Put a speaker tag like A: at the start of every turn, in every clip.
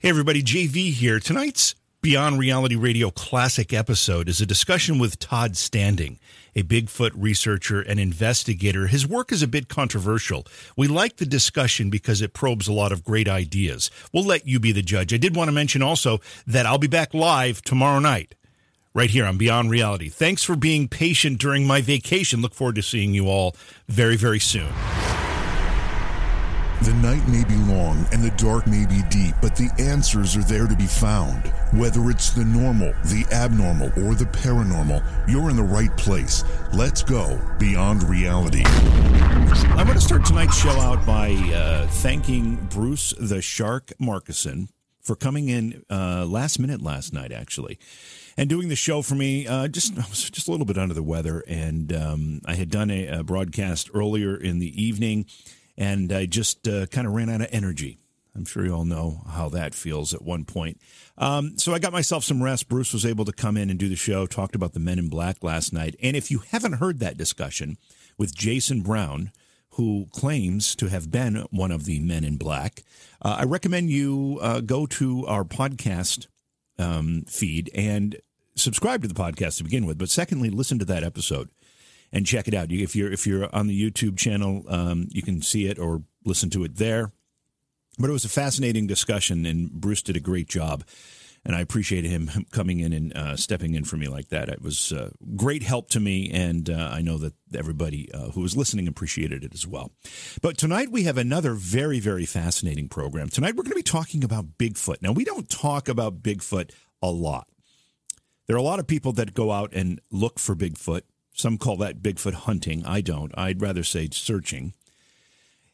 A: Hey, everybody, JV here. Tonight's Beyond Reality Radio Classic episode is a discussion with Todd Standing, a Bigfoot researcher and investigator. His work is a bit controversial. We like the discussion because it probes a lot of great ideas. We'll let you be the judge. I did want to mention also that I'll be back live tomorrow night, right here on Beyond Reality. Thanks for being patient during my vacation. Look forward to seeing you all very, very soon.
B: The night may be long and the dark may be deep, but the answers are there to be found. Whether it's the normal, the abnormal, or the paranormal, you're in the right place. Let's go beyond reality.
A: I'm going to start tonight's show out by uh, thanking Bruce the Shark Markison for coming in uh, last minute last night, actually, and doing the show for me. Uh, just I was just a little bit under the weather, and um, I had done a, a broadcast earlier in the evening and I just uh, kind of ran out of energy. I'm sure you all know how that feels at one point. Um, so I got myself some rest. Bruce was able to come in and do the show, talked about the Men in Black last night. And if you haven't heard that discussion with Jason Brown, who claims to have been one of the Men in Black, uh, I recommend you uh, go to our podcast um, feed and subscribe to the podcast to begin with. But secondly, listen to that episode and check it out. If you're if you're on the YouTube channel, um, you can see it or listen to it there. But it was a fascinating discussion, and Bruce did a great job. And I appreciate him coming in and uh, stepping in for me like that. It was uh, great help to me, and uh, I know that everybody uh, who was listening appreciated it as well. But tonight we have another very, very fascinating program. Tonight we're going to be talking about Bigfoot. Now, we don't talk about Bigfoot a lot. There are a lot of people that go out and look for Bigfoot some call that Bigfoot hunting. I don't. I'd rather say searching.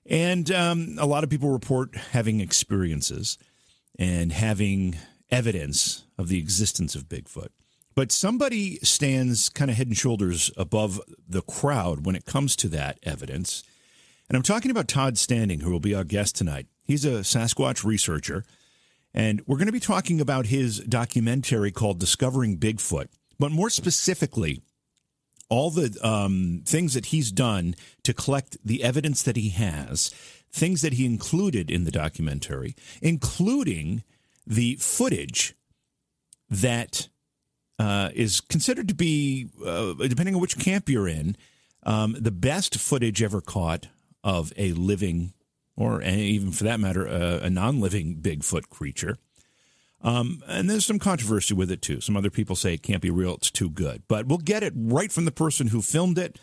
A: And um, a lot of people report having experiences and having evidence of the existence of Bigfoot. But somebody stands kind of head and shoulders above the crowd when it comes to that evidence. And I'm talking about Todd Standing, who will be our guest tonight. He's a Sasquatch researcher. And we're going to be talking about his documentary called Discovering Bigfoot. But more specifically, all the um, things that he's done to collect the evidence that he has, things that he included in the documentary, including the footage that uh, is considered to be, uh, depending on which camp you're in, um, the best footage ever caught of a living, or even for that matter, a, a non living Bigfoot creature. Um, and there's some controversy with it too. Some other people say it can't be real; it's too good. But we'll get it right from the person who filmed it,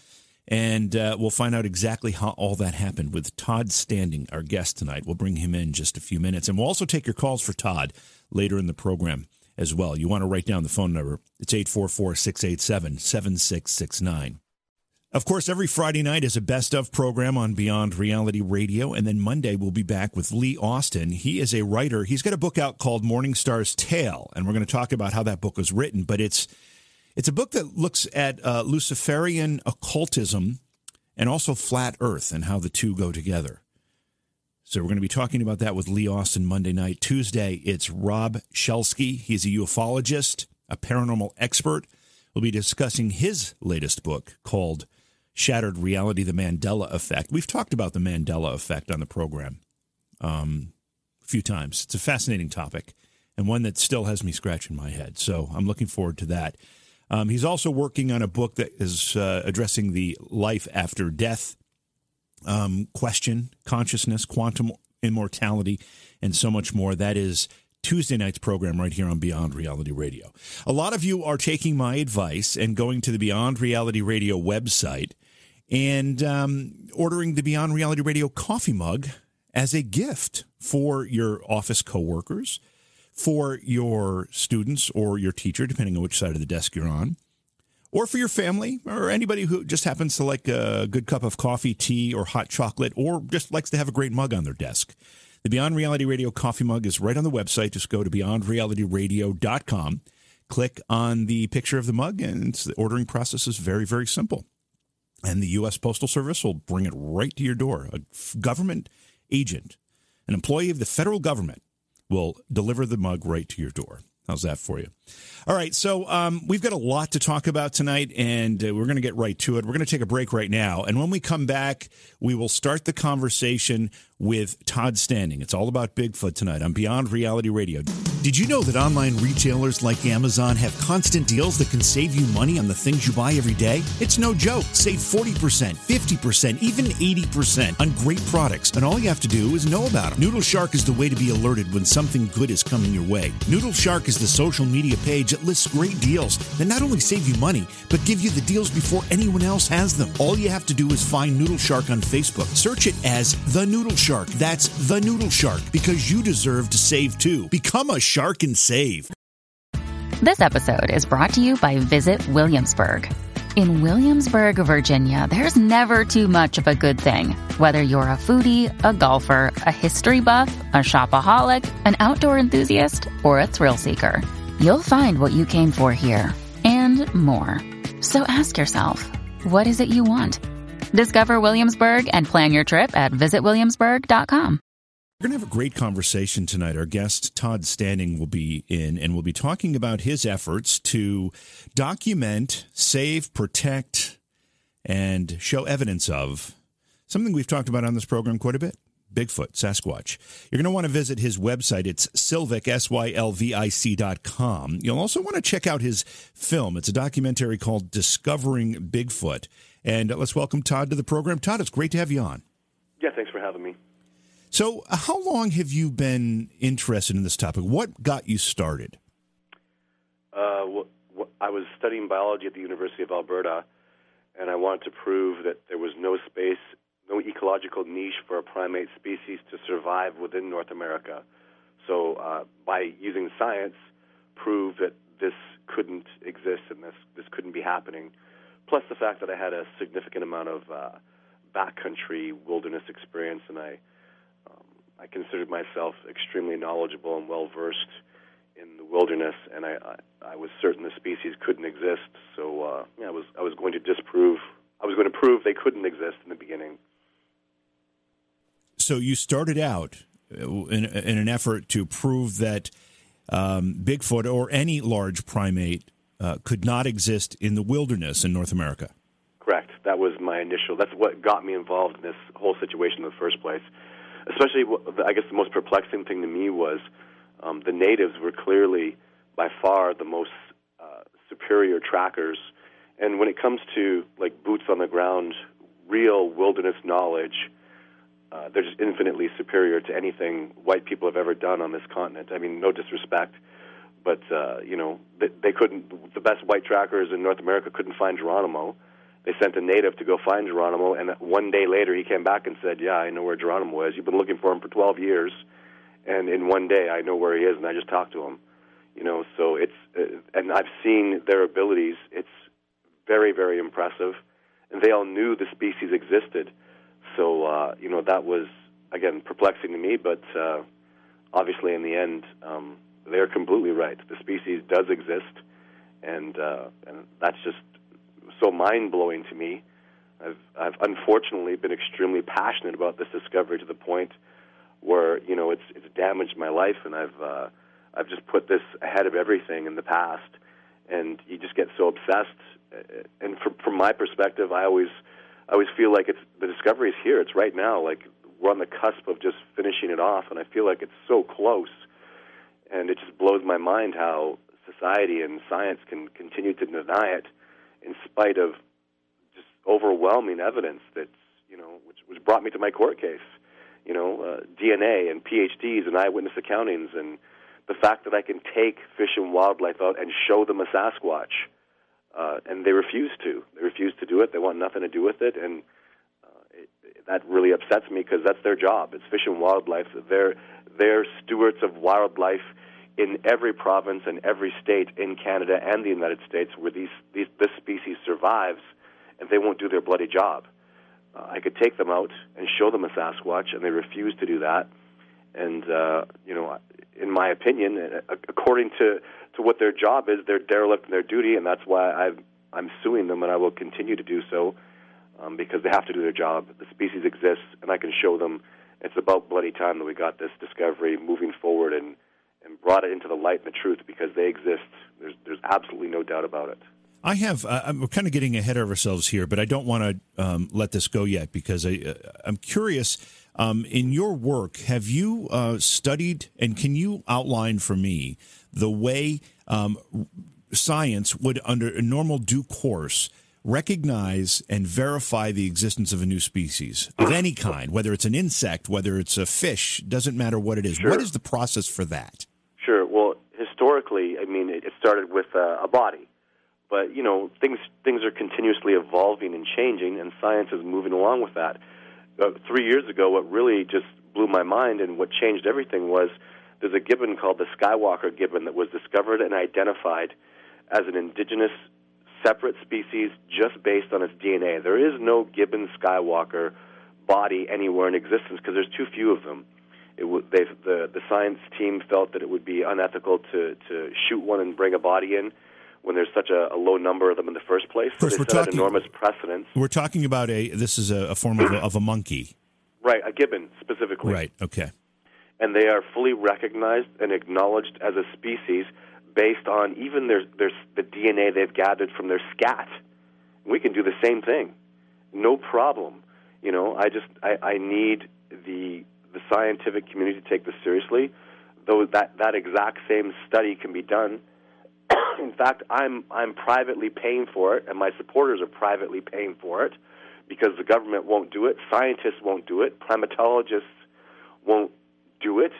A: and uh, we'll find out exactly how all that happened with Todd Standing, our guest tonight. We'll bring him in just a few minutes, and we'll also take your calls for Todd later in the program as well. You want to write down the phone number? It's 844 687 7669. Of course, every Friday night is a best of program on Beyond Reality Radio. And then Monday, we'll be back with Lee Austin. He is a writer. He's got a book out called Morning Star's Tale. And we're going to talk about how that book was written. But it's, it's a book that looks at uh, Luciferian occultism and also flat earth and how the two go together. So we're going to be talking about that with Lee Austin Monday night. Tuesday, it's Rob Shelsky. He's a ufologist, a paranormal expert. We'll be discussing his latest book called Shattered Reality, the Mandela Effect. We've talked about the Mandela Effect on the program um, a few times. It's a fascinating topic and one that still has me scratching my head. So I'm looking forward to that. Um, he's also working on a book that is uh, addressing the life after death um, question, consciousness, quantum immortality, and so much more. That is Tuesday night's program right here on Beyond Reality Radio. A lot of you are taking my advice and going to the Beyond Reality Radio website and um, ordering the Beyond Reality Radio coffee mug as a gift for your office coworkers, for your students or your teacher, depending on which side of the desk you're on, or for your family or anybody who just happens to like a good cup of coffee, tea, or hot chocolate, or just likes to have a great mug on their desk. The Beyond Reality Radio coffee mug is right on the website. Just go to beyondrealityradio.com, click on the picture of the mug, and the ordering process is very, very simple and the U.S. Postal Service will bring it right to your door. A government agent, an employee of the federal government, will deliver the mug right to your door. How's that for you? All right, so um, we've got a lot to talk about tonight, and uh, we're going to get right to it. We're going to take a break right now, and when we come back, we will start the conversation with Todd Standing. It's all about Bigfoot tonight on Beyond Reality Radio. Did you know that online retailers like Amazon have constant deals that can save you money on the things you buy every day? It's no joke. Save 40%, 50%, even 80% on great products, and all you have to do is know about them. Noodle Shark is the way to be alerted when something good is coming your way. Noodle Shark is the social media page that lists great deals that not only save you money, but give you the deals before anyone else has them. All you have to do is find Noodle Shark on Facebook. Search it as The Noodle Shark. That's The Noodle Shark because you deserve to save too. Become a shark and save.
C: This episode is brought to you by Visit Williamsburg. In Williamsburg, Virginia, there's never too much of a good thing. Whether you're a foodie, a golfer, a history buff, a shopaholic, an outdoor enthusiast, or a thrill seeker, you'll find what you came for here and more. So ask yourself, what is it you want? Discover Williamsburg and plan your trip at visitwilliamsburg.com.
A: We're going to have a great conversation tonight. Our guest, Todd Standing, will be in, and we'll be talking about his efforts to document, save, protect, and show evidence of something we've talked about on this program quite a bit Bigfoot, Sasquatch. You're going to want to visit his website. It's Sylvic, S Y L V I C dot com. You'll also want to check out his film. It's a documentary called Discovering Bigfoot. And let's welcome Todd to the program. Todd, it's great to have you on.
D: Yeah, thanks for having me.
A: So, uh, how long have you been interested in this topic? What got you started?
D: Uh, well, I was studying biology at the University of Alberta, and I wanted to prove that there was no space, no ecological niche for a primate species to survive within North America. So, uh, by using science, prove that this couldn't exist and this this couldn't be happening. Plus, the fact that I had a significant amount of uh, backcountry wilderness experience, and I I considered myself extremely knowledgeable and well versed in the wilderness, and I, I, I was certain the species couldn't exist. So uh, yeah, I was I was going to disprove. I was going to prove they couldn't exist in the beginning.
A: So you started out uh, in, in an effort to prove that um, Bigfoot or any large primate uh, could not exist in the wilderness in North America.
D: Correct. That was my initial. That's what got me involved in this whole situation in the first place especially I guess the most perplexing thing to me was um, the natives were clearly by far the most uh, superior trackers. And when it comes to like boots on the ground, real wilderness knowledge, uh, they're just infinitely superior to anything white people have ever done on this continent. I mean, no disrespect, but uh, you know they, they couldn't. The best white trackers in North America couldn't find Geronimo they sent a native to go find Geronimo, and one day later he came back and said, "Yeah, I know where Geronimo is. You've been looking for him for 12 years, and in one day I know where he is, and I just talked to him." You know, so it's uh, and I've seen their abilities. It's very, very impressive, and they all knew the species existed. So uh, you know that was again perplexing to me, but uh, obviously in the end um, they're completely right. The species does exist, and uh, and that's just so mind blowing to me. I've, I've unfortunately been extremely passionate about this discovery to the point where you know it's it's damaged my life, and I've uh, I've just put this ahead of everything in the past, and you just get so obsessed. And from from my perspective, I always I always feel like it's the discovery is here. It's right now. Like we're on the cusp of just finishing it off, and I feel like it's so close. And it just blows my mind how society and science can continue to deny it in spite of just overwhelming evidence that's you know which which brought me to my court case. You know, uh, DNA and PhDs and eyewitness accountings and the fact that I can take fish and wildlife out and show them a Sasquatch, uh, and they refuse to. They refuse to do it. They want nothing to do with it, and uh, it, that really upsets me because that's their job. It's fish and wildlife. They're they're stewards of wildlife in every province and every state in Canada and the United States where these, these this species survives, and they won't do their bloody job. Uh, I could take them out and show them a Sasquatch, and they refuse to do that. And uh, you know, in my opinion, uh, according to to what their job is, they're derelict in their duty, and that's why i I'm suing them, and I will continue to do so um, because they have to do their job. The species exists, and I can show them. It's about bloody time that we got this discovery moving forward and and brought it into the light and the truth because they exist. There's there's absolutely no doubt about it.
A: I have. Uh, I'm kind of getting ahead of ourselves here, but I don't want to um, let this go yet because I, uh, I'm curious. Um, in your work, have you uh, studied and can you outline for me the way um, science would, under a normal due course, recognize and verify the existence of a new species of any kind, whether it's an insect, whether it's a fish, doesn't matter what it is.
D: Sure.
A: What is the process for that?
D: Sure. Well, historically, I mean, it started with uh, a body, but you know, things things are continuously evolving and changing, and science is moving along with that. Uh, three years ago, what really just blew my mind and what changed everything was there's a gibbon called the Skywalker gibbon that was discovered and identified as an indigenous separate species just based on its DNA. There is no gibbon Skywalker body anywhere in existence because there's too few of them. It w- they the the science team felt that it would be unethical to to shoot one and bring a body in when there's such a, a low number of them in the first place.
A: Course, we're talking-
D: enormous precedence.
A: We're talking about a. This is a, a form of a, of a monkey,
D: Right, a gibbon specifically.
A: right? Okay.
D: and they are fully recognized and acknowledged as a species based on even their, their the DNA they've gathered from their scat. We can do the same thing, no problem. You know, I just I, I need the the scientific community to take this seriously. Though that that exact same study can be done. In fact, I'm I'm privately paying for it, and my supporters are privately paying for it because the government won't do it, scientists won't do it, primatologists won't do it,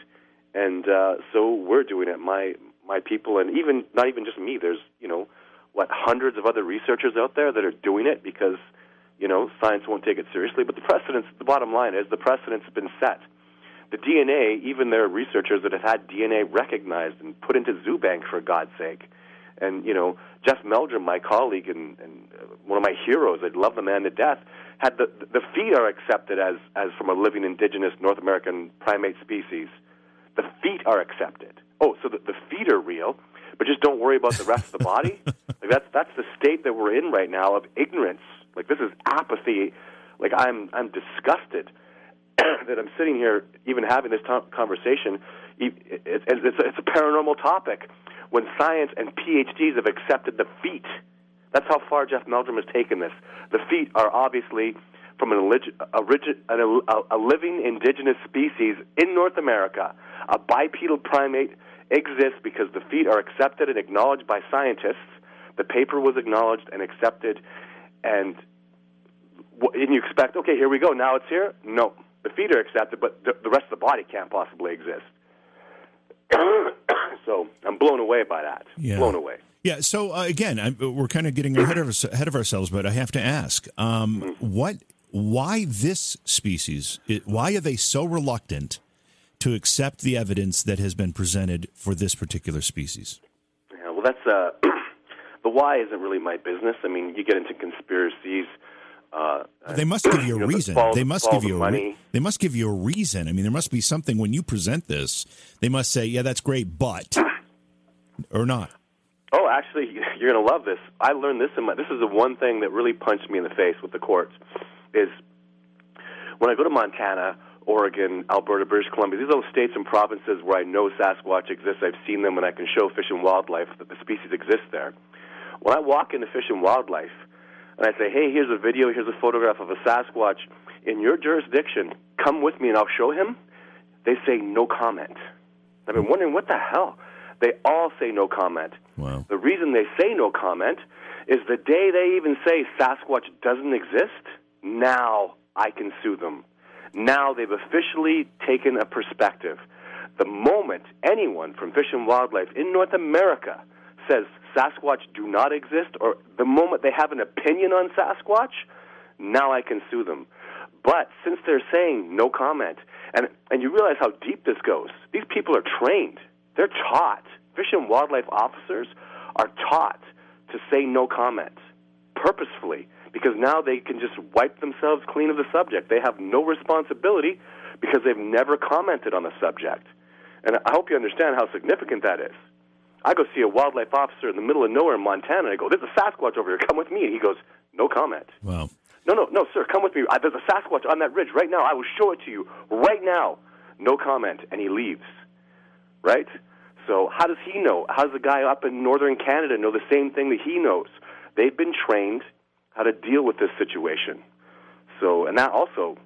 D: and uh, so we're doing it. My my people, and even not even just me. There's you know what hundreds of other researchers out there that are doing it because you know science won't take it seriously. But the precedence, the bottom line is the precedent's been set. The DNA, even there are researchers that have had DNA recognized and put into ZooBank for God's sake. And you know, Jeff Meldrum, my colleague and, and uh, one of my heroes, I love the man to death. Had the the feet are accepted as as from a living indigenous North American primate species. The feet are accepted. Oh, so the, the feet are real, but just don't worry about the rest of the body. Like that's that's the state that we're in right now of ignorance. Like this is apathy. Like I'm I'm disgusted that I'm sitting here even having this to- conversation. It- It's, it's, it's a paranormal topic when science and PhDs have accepted the feet. That's how far Jeff Meldrum has taken this. The feet are obviously from an origi- a, an, a, a living indigenous species in North America. A bipedal primate exists because the feet are accepted and acknowledged by scientists. The paper was acknowledged and accepted, and and you expect, okay, here we go. Now it's here. No, the feet are accepted, but the, the rest of the body can't possibly exist. So I'm blown away by that.
A: Yeah.
D: Blown away.
A: Yeah. So uh, again, I, we're kind of getting ahead of us, ahead of ourselves, but I have to ask, um, what, why this species? It, why are they so reluctant to accept the evidence that has been presented for this particular species?
D: Yeah, well, that's uh, the why isn't really my business. I mean, you get into conspiracies. Uh,
A: They must give you a
D: know, the
A: reason. They must give you a
D: money.
A: re- they must give you a reason. I mean, there must be something when you present this. They must say, "Yeah, that's great, but," or not.
D: Oh, actually, you're going to love this. I learned this in my. This is the one thing that really punched me in the face with the courts. Is when I go to Montana, Oregon, Alberta, British Columbia. These are those states and provinces where I know Sasquatch exists. I've seen them, and I can show Fish and Wildlife that the species exists there. When I walk into Fish and Wildlife, and I say, "Hey, here's a video. Here's a photograph of a Sasquatch in your jurisdiction. Come with me, and I'll show him." They say no comment. I've been wondering what the hell. They all say no comment.
A: Wow.
D: The reason they say no comment is the day they even say Sasquatch doesn't exist, now I can sue them. Now they've officially taken a perspective. The moment anyone from Fish and Wildlife in North America says Sasquatch do not exist, or the moment they have an opinion on Sasquatch, now I can sue them. But since they're saying no comment, and, and you realize how deep this goes, these people are trained. They're taught. Fish and wildlife officers are taught to say no comment purposefully because now they can just wipe themselves clean of the subject. They have no responsibility because they've never commented on the subject. And I hope you understand how significant that is. I go see a wildlife officer in the middle of nowhere in Montana. And I go, "There's a Sasquatch over here. Come with me." And he goes, "No comment."
A: Wow.
D: No, no, no, sir, come with me. There's a Sasquatch on that ridge right now. I will show it to you right now. No comment. And he leaves. Right? So how does he know? How does the guy up in northern Canada know the same thing that he knows? They've been trained how to deal with this situation. So, and that also,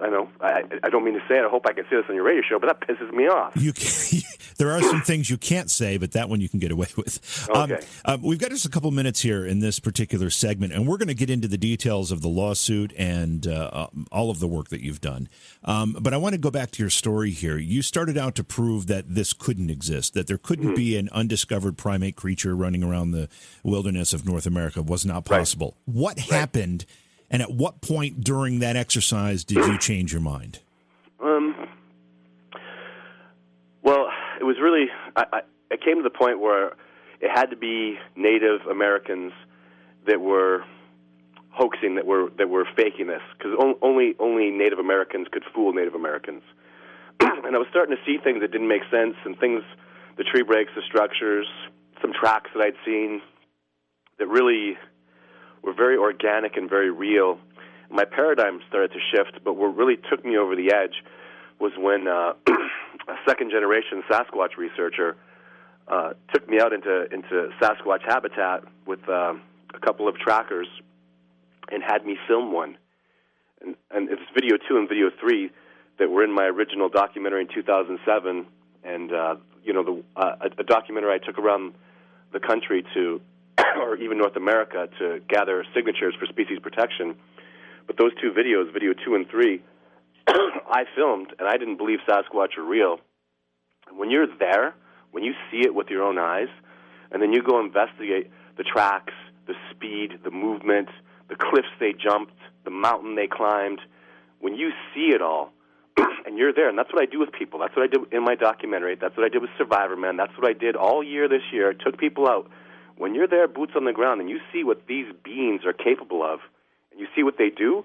D: I know, I, I don't mean to say it. I hope I can say this on your radio show, but that pisses me off.
A: You can, there are some things you can't say, but that one you can get away with.
D: Okay.
A: Um, uh, we've got just a couple minutes here in this particular segment, and we're going to get into the details of the lawsuit and uh, uh, all of the work that you've done. Um, but I want to go back to your story here. You started out to prove that this couldn't exist, that there couldn't
D: Mm-hmm.
A: be an undiscovered primate creature running around the wilderness of North America was not possible. What happened, and at what point during that exercise did you change your mind?
D: Um, well, it was really. I, I, came to the point where it had to be Native Americans that were hoaxing, that were that were faking this, because only only Native Americans could fool Native Americans. and I was starting to see things that didn't make sense, and things, the tree breaks, the structures, some tracks that I'd seen that really were very organic and very real. My paradigm started to shift, but what really took me over the edge was when uh, a second generation Sasquatch researcher uh, took me out into into Sasquatch habitat with uh, a couple of trackers and had me film one. And, and it's video two and video three that were in my original documentary in 2007, and uh, you know the uh, a, a documentary I took around the country to, or even North America, to gather signatures for species protection. But those two videos, video two and three, I filmed, and I didn't believe Sasquatch are real. When you're there, when you see it with your own eyes, and then you go investigate the tracks, the speed, the movement, the cliffs they jumped, the mountain they climbed, when you see it all, and you're there, and that's what I do with people. That's what I did in my documentary. That's what I did with Survivor Man. That's what I did all year this year. I took people out. When you're there, boots on the ground, and you see what these beings are capable of, and you see what they do,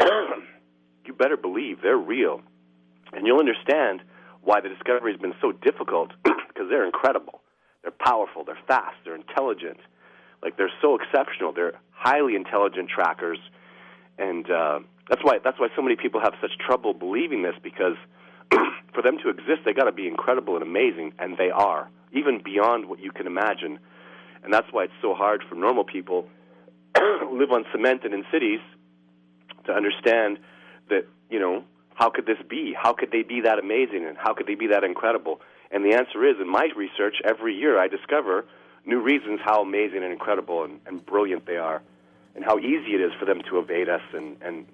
D: you better believe they're real. And you'll understand why the discovery has been so difficult because they're incredible. They're powerful, they're fast, they're intelligent. Like they're so exceptional. They're highly intelligent trackers, and uh, that's why that's why so many people have such trouble believing this because for them to exist, they've got to be incredible and amazing, and they are even beyond what you can imagine. And that's why it's so hard for normal people who live on cement and in cities to understand that you know how could this be? How could they be that amazing? And how could they be that incredible? And the answer is, in my research, every year I discover new reasons how amazing and incredible and, and brilliant they are, and how easy it is for them to evade us and and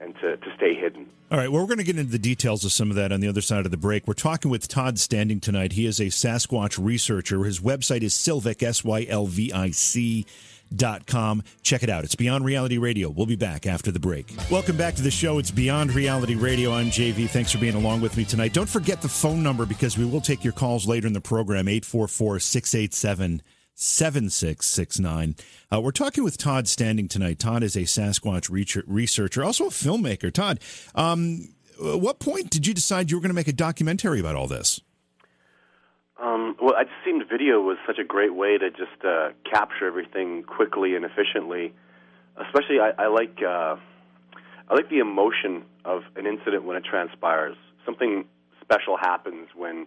D: and to, to stay hidden.
A: All right, well, we're going to get into the details of some of that on the other side of the break. We're talking with Todd Standing tonight. He is a Sasquatch researcher. His website is Sylvic, S Y L V I C. Dot com. Check it out. It's Beyond Reality Radio. We'll be back after the break. Welcome back to the show. It's Beyond Reality Radio. I'm JV. Thanks for being along with me tonight. Don't forget the phone number because we will take your calls later in the program 844 687 7669. Uh, we're talking with Todd Standing tonight. Todd is a Sasquatch researcher, also a filmmaker. Todd, um, at what point did you decide you were going to make a documentary about all this?
D: Um, well, I just seemed video was such a great way to just uh, capture everything quickly and efficiently. Especially, I, I like uh, I like the emotion of an incident when it transpires. Something special happens when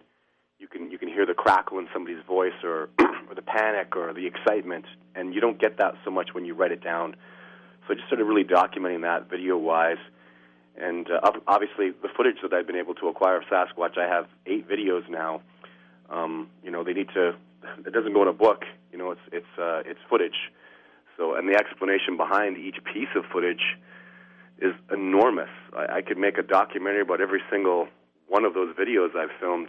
D: you can you can hear the crackle in somebody's voice, or or the panic, or the excitement, and you don't get that so much when you write it down. So just started really documenting that video wise. And uh, obviously, the footage that I've been able to acquire of Sasquatch, I have eight videos now um, you know, they need to. It doesn't go in a book. You know, it's it's uh, it's footage. So, and the explanation behind each piece of footage is enormous. I, I could make a documentary about every single one of those videos I've filmed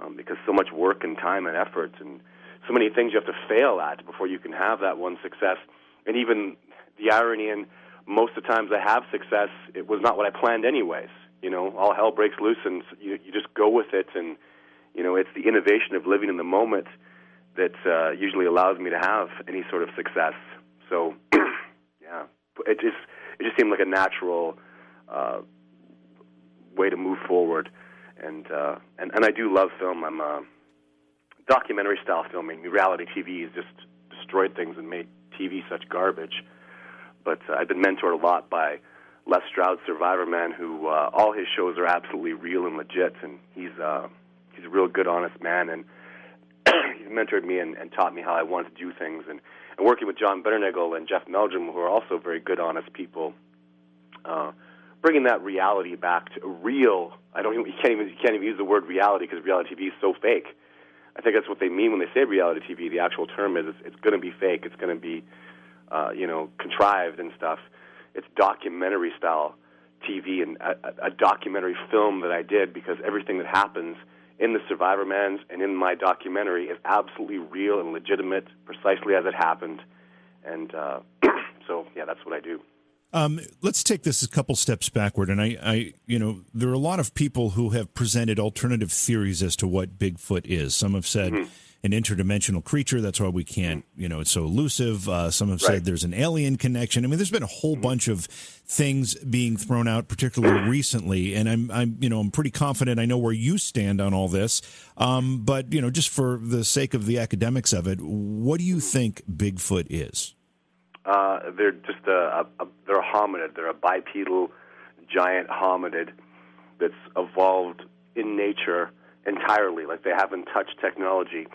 D: um, because so much work and time and effort and so many things you have to fail at before you can have that one success. And even the irony in most of the times I have success, it was not what I planned anyways. You know, all hell breaks loose and you you just go with it and you know, it's the innovation of living in the moment that uh, usually allows me to have any sort of success. So, yeah, it just it just seemed like a natural uh, way to move forward, and uh, and and I do love film. I'm uh, documentary style filming. Reality TV has just destroyed things and made TV such garbage. But uh, I've been mentored a lot by Les Stroud, Survivor Man, who uh, all his shows are absolutely real and legit, and he's uh, he's a real good, honest man, and he's mentored me and, and taught me how I wanted to do things. And, and working with John Bindernagel and Jeff Meldrum, who are also very good, honest people, uh, bringing that reality back to real. I don't even you can't even you can't even use the word reality because reality TV is so fake. I think that's what they mean when they say reality TV. The actual term is it's, it's going to be fake. It's going to be, uh, you know, contrived and stuff. It's documentary style TV and a, a documentary film that I did because everything that happens in the Survivormans and in my documentary is absolutely real and legitimate, precisely as it happened. And uh, so, yeah, that's what I do.
A: Um, let's take this a couple steps backward, and I, I, you know, there are a lot of people who have presented alternative theories as to what Bigfoot is. Some have said mm-hmm. an interdimensional creature. That's why we can't, you know, it's so elusive. Uh, some have right. said there's an alien connection. I mean, there's been a whole mm-hmm. bunch of things being thrown out, particularly recently, and I'm, I'm, you know, I'm pretty confident. I know where you stand on all this. Um, but you know, just for the sake of the academics of it, what do you think Bigfoot is?
D: Uh, they're just a, a, they're a hominid. They're a bipedal giant hominid that's evolved in nature entirely. Like they haven't touched technology.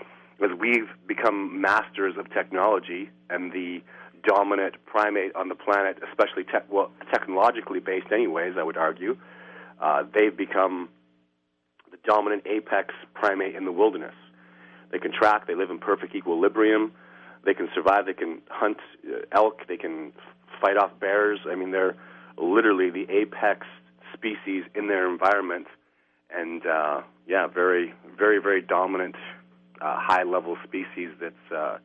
D: As we've become masters of technology and the dominant primate on the planet, especially te- well, technologically based, anyways, I would argue, uh, they've become the dominant apex primate in the wilderness. They can track. They live in perfect equilibrium they can survive. They can hunt uh, elk. They can fight off bears. I mean, they're literally the apex species in their environment, and uh, yeah, very, very, very dominant, uh, high-level species. That's uh,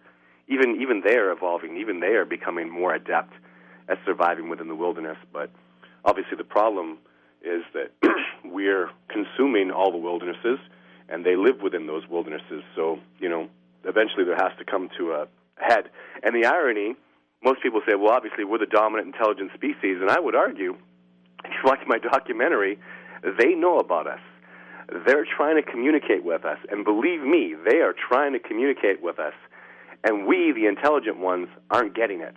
D: even even they are evolving. Even they are becoming more adept at surviving within the wilderness. But obviously, the problem is that we're consuming all the wildernesses, and they live within those wildernesses. So you know, eventually, there has to come to a head. And the irony, most people say, well, obviously we're the dominant intelligent species, and I would argue, if you watch my documentary, they know about us. They're trying to communicate with us, and believe me, they are trying to communicate with us, and we, the intelligent ones, aren't getting it.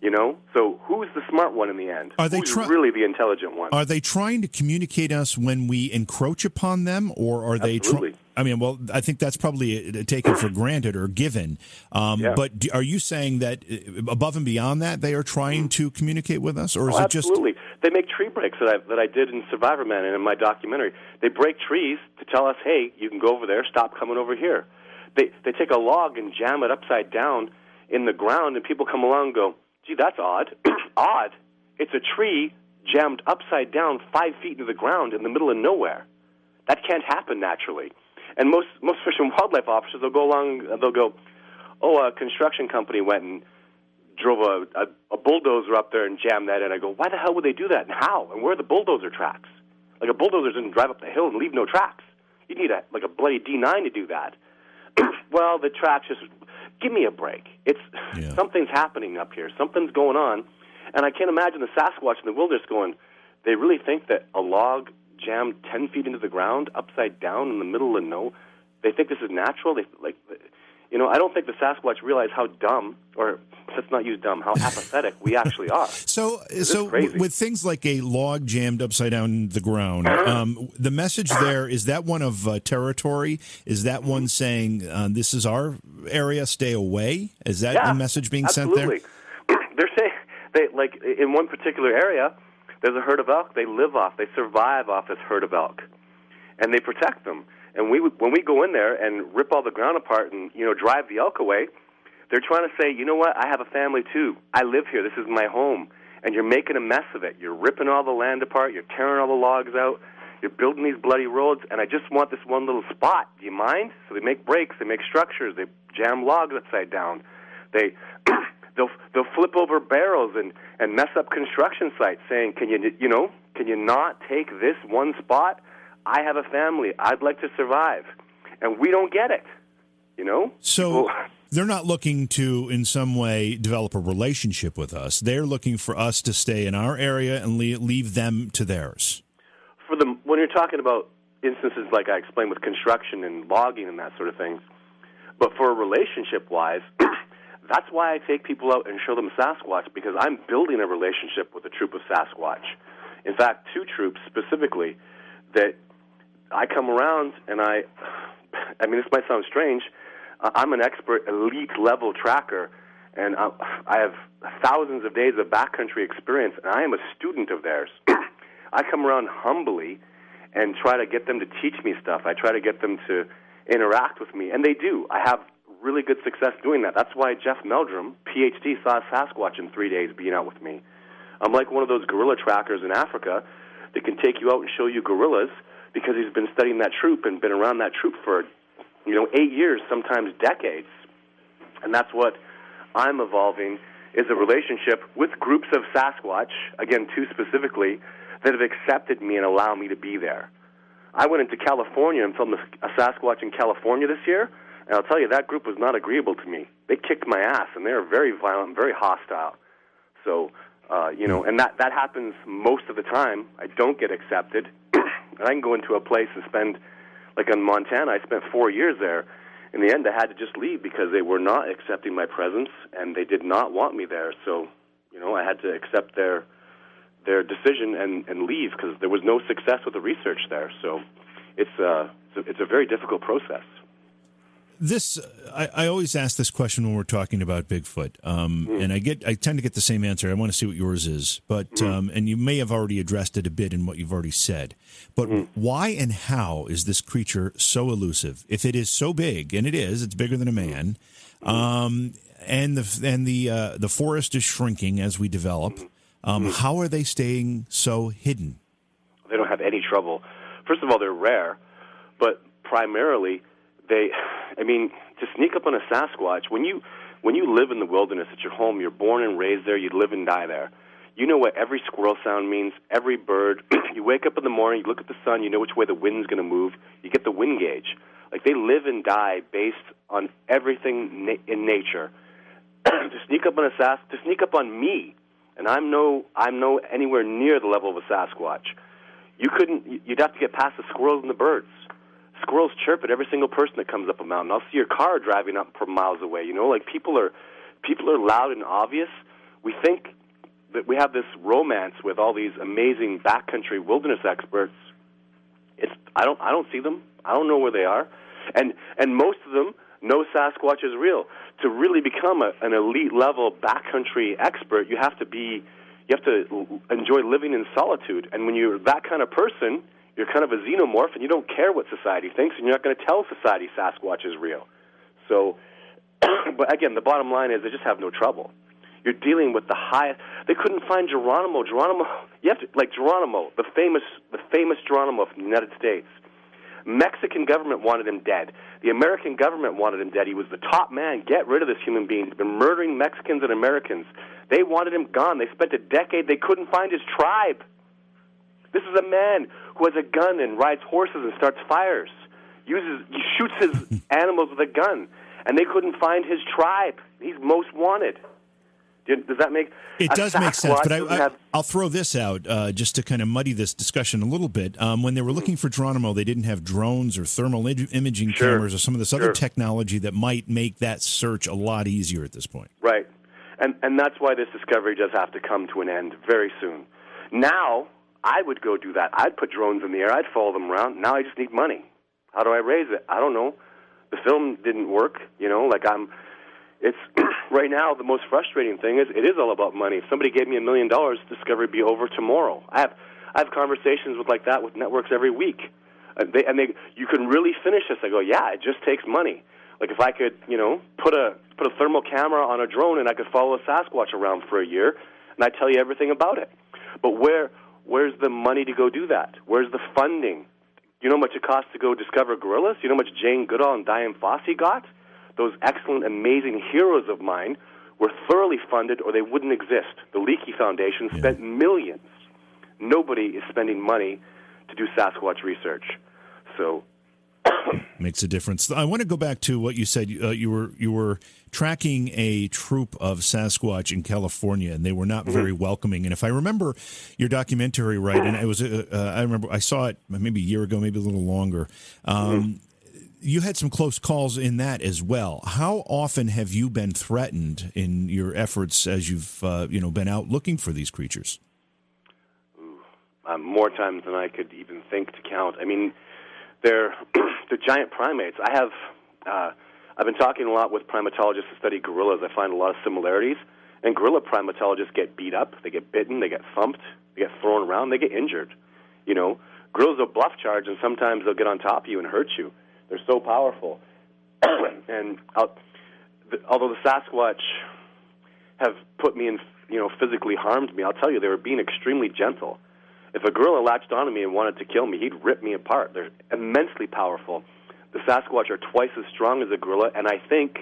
D: You know, so who's the smart one in the end?
A: Are they
D: who's really the intelligent one?
A: Are they trying to communicate us when we encroach upon them, or are they?
D: Absolutely.
A: I mean, well, I think that's probably uh, taken for granted or given. Um, yeah. But do, are you saying that uh, above and beyond that, they are trying to communicate with us, or is
D: oh,
A: it just
D: absolutely? They make tree breaks that I that I did in Survivor Man and in my documentary. They break trees to tell us, hey, you can go over there. Stop coming over here. They they take a log and jam it upside down in the ground, and people come along and go, gee, that's odd. odd. It's a tree jammed upside down five feet into the ground in the middle of nowhere. That can't happen naturally. And most most fish and wildlife officers they'll go along they'll go, oh, a construction company went and drove a, a, a bulldozer up there and jammed that in. I go, why the hell would they do that and how and where are the bulldozer tracks? Like a bulldozer doesn't drive up the hill and leave no tracks. You need a like a bloody D9 to do that. well, the tracks just give me a break. It's yeah. something's happening up here. Something's going on, and I can't imagine the Sasquatch in the wilderness going. They really think that a log jammed ten feet into the ground, upside down in the middle of no. They think this is natural. They like, you know, I don't think the Sasquatch realize how dumb, or let's not use dumb, how apathetic we actually are.
A: So, so w- with things like a log jammed upside down in the ground, um, the message there is that one of uh, territory. Is that one saying uh, this is our area, stay away? Is that
D: yeah,
A: the message being
D: absolutely.
A: sent there?
D: They're saying they like in one particular area there's a herd of elk they live off, they survive off this herd of elk, and they protect them. And we, when we go in there and rip all the ground apart and you know drive the elk away, they're trying to say, you know what? I have a family too. I live here. This is my home. And you're making a mess of it. You're ripping all the land apart. You're tearing all the logs out. You're building these bloody roads. And I just want this one little spot. Do you mind? So they make breaks. They make structures. They jam logs upside down. They they'll they'll flip over barrels and and mess up construction sites, saying, "Can you you know can you not take this one spot? I have a family. I'd like to survive," and we don't get it. You know,
A: so. People, they're not looking to, in some way, develop a relationship with us. They're looking for us to stay in our area and leave, leave them to theirs.
D: For the when you're talking about instances like I explained with construction and logging and that sort of thing, but for a relationship wise, That's why I take people out and show them Sasquatch because I'm building a relationship with a troop of Sasquatch. In fact, two troops specifically that I come around and I, I mean, this might sound strange. I'm an expert, elite level tracker, and I, I have thousands of days of backcountry experience, and I am a student of theirs. I come around humbly and try to get them to teach me stuff. I try to get them to interact with me, and they do. I have really good success doing that. That's why Jeff Meldrum, PhD, saw a Sasquatch in three days being out with me. I'm like one of those gorilla trackers in Africa that can take you out and show you gorillas because he's been studying that troop and been around that troop for, you know, eight years, sometimes decades. And that's what I'm evolving is a relationship with groups of Sasquatch, again, two specifically, that have accepted me and allow me to be there. I went into California and filmed a Sasquatch in California this year, and I'll tell you, that group was not agreeable to me. They kicked my ass, and they were very violent, very hostile. So, uh, you know, and that, that happens most of the time. I don't get accepted. and I can go into a place and spend, like in Montana, I spent four years there. In the end, I had to just leave because they were not accepting my presence, and they did not want me there. So, you know, I had to accept their their decision and, and leave because there was no success with the research there. So it's, uh, it's, a, it's a very difficult process.
A: This I, I, always ask this question when we're talking about Bigfoot, um, mm. and I get I tend to get the same answer. I want to see what yours is, but mm. um, and you may have already addressed it a bit in what you've already said. But mm. why and how is this creature so elusive? If it is so big, and it is, it's bigger than a man, mm. um, and the and the uh, the forest is shrinking as we develop. Mm. Um. How are they staying so hidden?
D: They don't have any trouble. First of all, they're rare, but primarily they. I mean, to sneak up on a Sasquatch when you when you live in the wilderness at your home, you're born and raised there, you live and die there. You know what every squirrel sound means, every bird. you wake up in the morning, you look at the sun, you know which way the wind's going to move. You get the wind gauge. Like they live and die based on everything na- in nature. to sneak up on a Sas, to sneak up on me, and I'm no I'm no anywhere near the level of a Sasquatch. You couldn't. You'd have to get past the squirrels and the birds. Squirrels chirp at every single person that comes up a mountain. I'll see your car driving up from miles away. You know, like people are people are loud and obvious. We think that we have this romance with all these amazing backcountry wilderness experts. It's I don't I don't see them. I don't know where they are, and and most of them know Sasquatch is real to really become a, an elite level backcountry expert, you have to be you have to enjoy living in solitude. And when you're that kind of person, you're kind of a xenomorph, and you don't care what society thinks, and you're not going to tell society Sasquatch is real. So, but again, the bottom line is they just have no trouble. You're dealing with the highest. They couldn't find Geronimo. Geronimo, you have to like Geronimo, the famous, the famous Geronimo from the United States Mexican government wanted him dead. The American government wanted him dead. He was the top man. Get rid of this human being. He's been murdering Mexicans and Americans. They wanted him gone. They spent a decade. They couldn't find his tribe. This is a man who has a gun and rides horses and starts fires. Uses, he shoots his animals with a gun, and they couldn't find his tribe. He's most wanted. Does that make
A: it does make sense? But I, will throw this out uh, just to kind of muddy this discussion a little bit. Um, when they were looking for Geronimo, they didn't have drones or thermal imaging sure. cameras or some of this sure. other technology that might make that search a lot easier at this point.
D: Right, and and that's why this discovery does have to come to an end very soon. Now, I would go do that. I'd put drones in the air. I'd follow them around. Now I just need money. How do I raise it? I don't know. The film didn't work. You know, like I'm it's right now the most frustrating thing is it is all about money. If somebody gave me a million dollars, Discovery would be over tomorrow. I have I have conversations with like that with networks every week, and they and they you can really finish this. I go, yeah, it just takes money. Like if I could, you know, put a put a thermal camera on a drone and I could follow a Sasquatch around for a year, and I tell you everything about it. But where where's the money to go do that? Where's the funding? You know how much it costs to go discover gorillas? You know how much Jane Goodall and Dian Fossey got? those excellent, amazing heroes of mine were thoroughly funded or they wouldn't exist. The Leakey Foundation spent yeah. millions. Nobody is spending money to do Sasquatch research. So
A: makes a difference. I want to go back to what you said. Uh, you were you were tracking a troop of Sasquatch in California, and they were not mm-hmm. very welcoming. And if I remember your documentary right, and it was uh, uh, I remember I saw it maybe a year ago, maybe a little longer. Um, mm-hmm you had some close calls in that as well. How often have you been threatened in your efforts as you've uh, you know been out looking for these creatures?
D: um, more times than I could even think to count. I mean, they're they're giant primates. I have uh, I've been talking a lot with primatologists who study gorillas. I find a lot of similarities. And gorilla primatologists get beat up, they get bitten, they get thumped, they get thrown around, they get injured. You know, gorillas will bluff charge, and sometimes they'll get on top of you and hurt you. They're so powerful. and the, although the Sasquatch have put me in, you know, physically harmed me, I'll tell you they were being extremely gentle. If a gorilla latched onto me and wanted to kill me, he'd rip me apart. They're immensely powerful. The Sasquatch are twice as strong as a gorilla, and I think,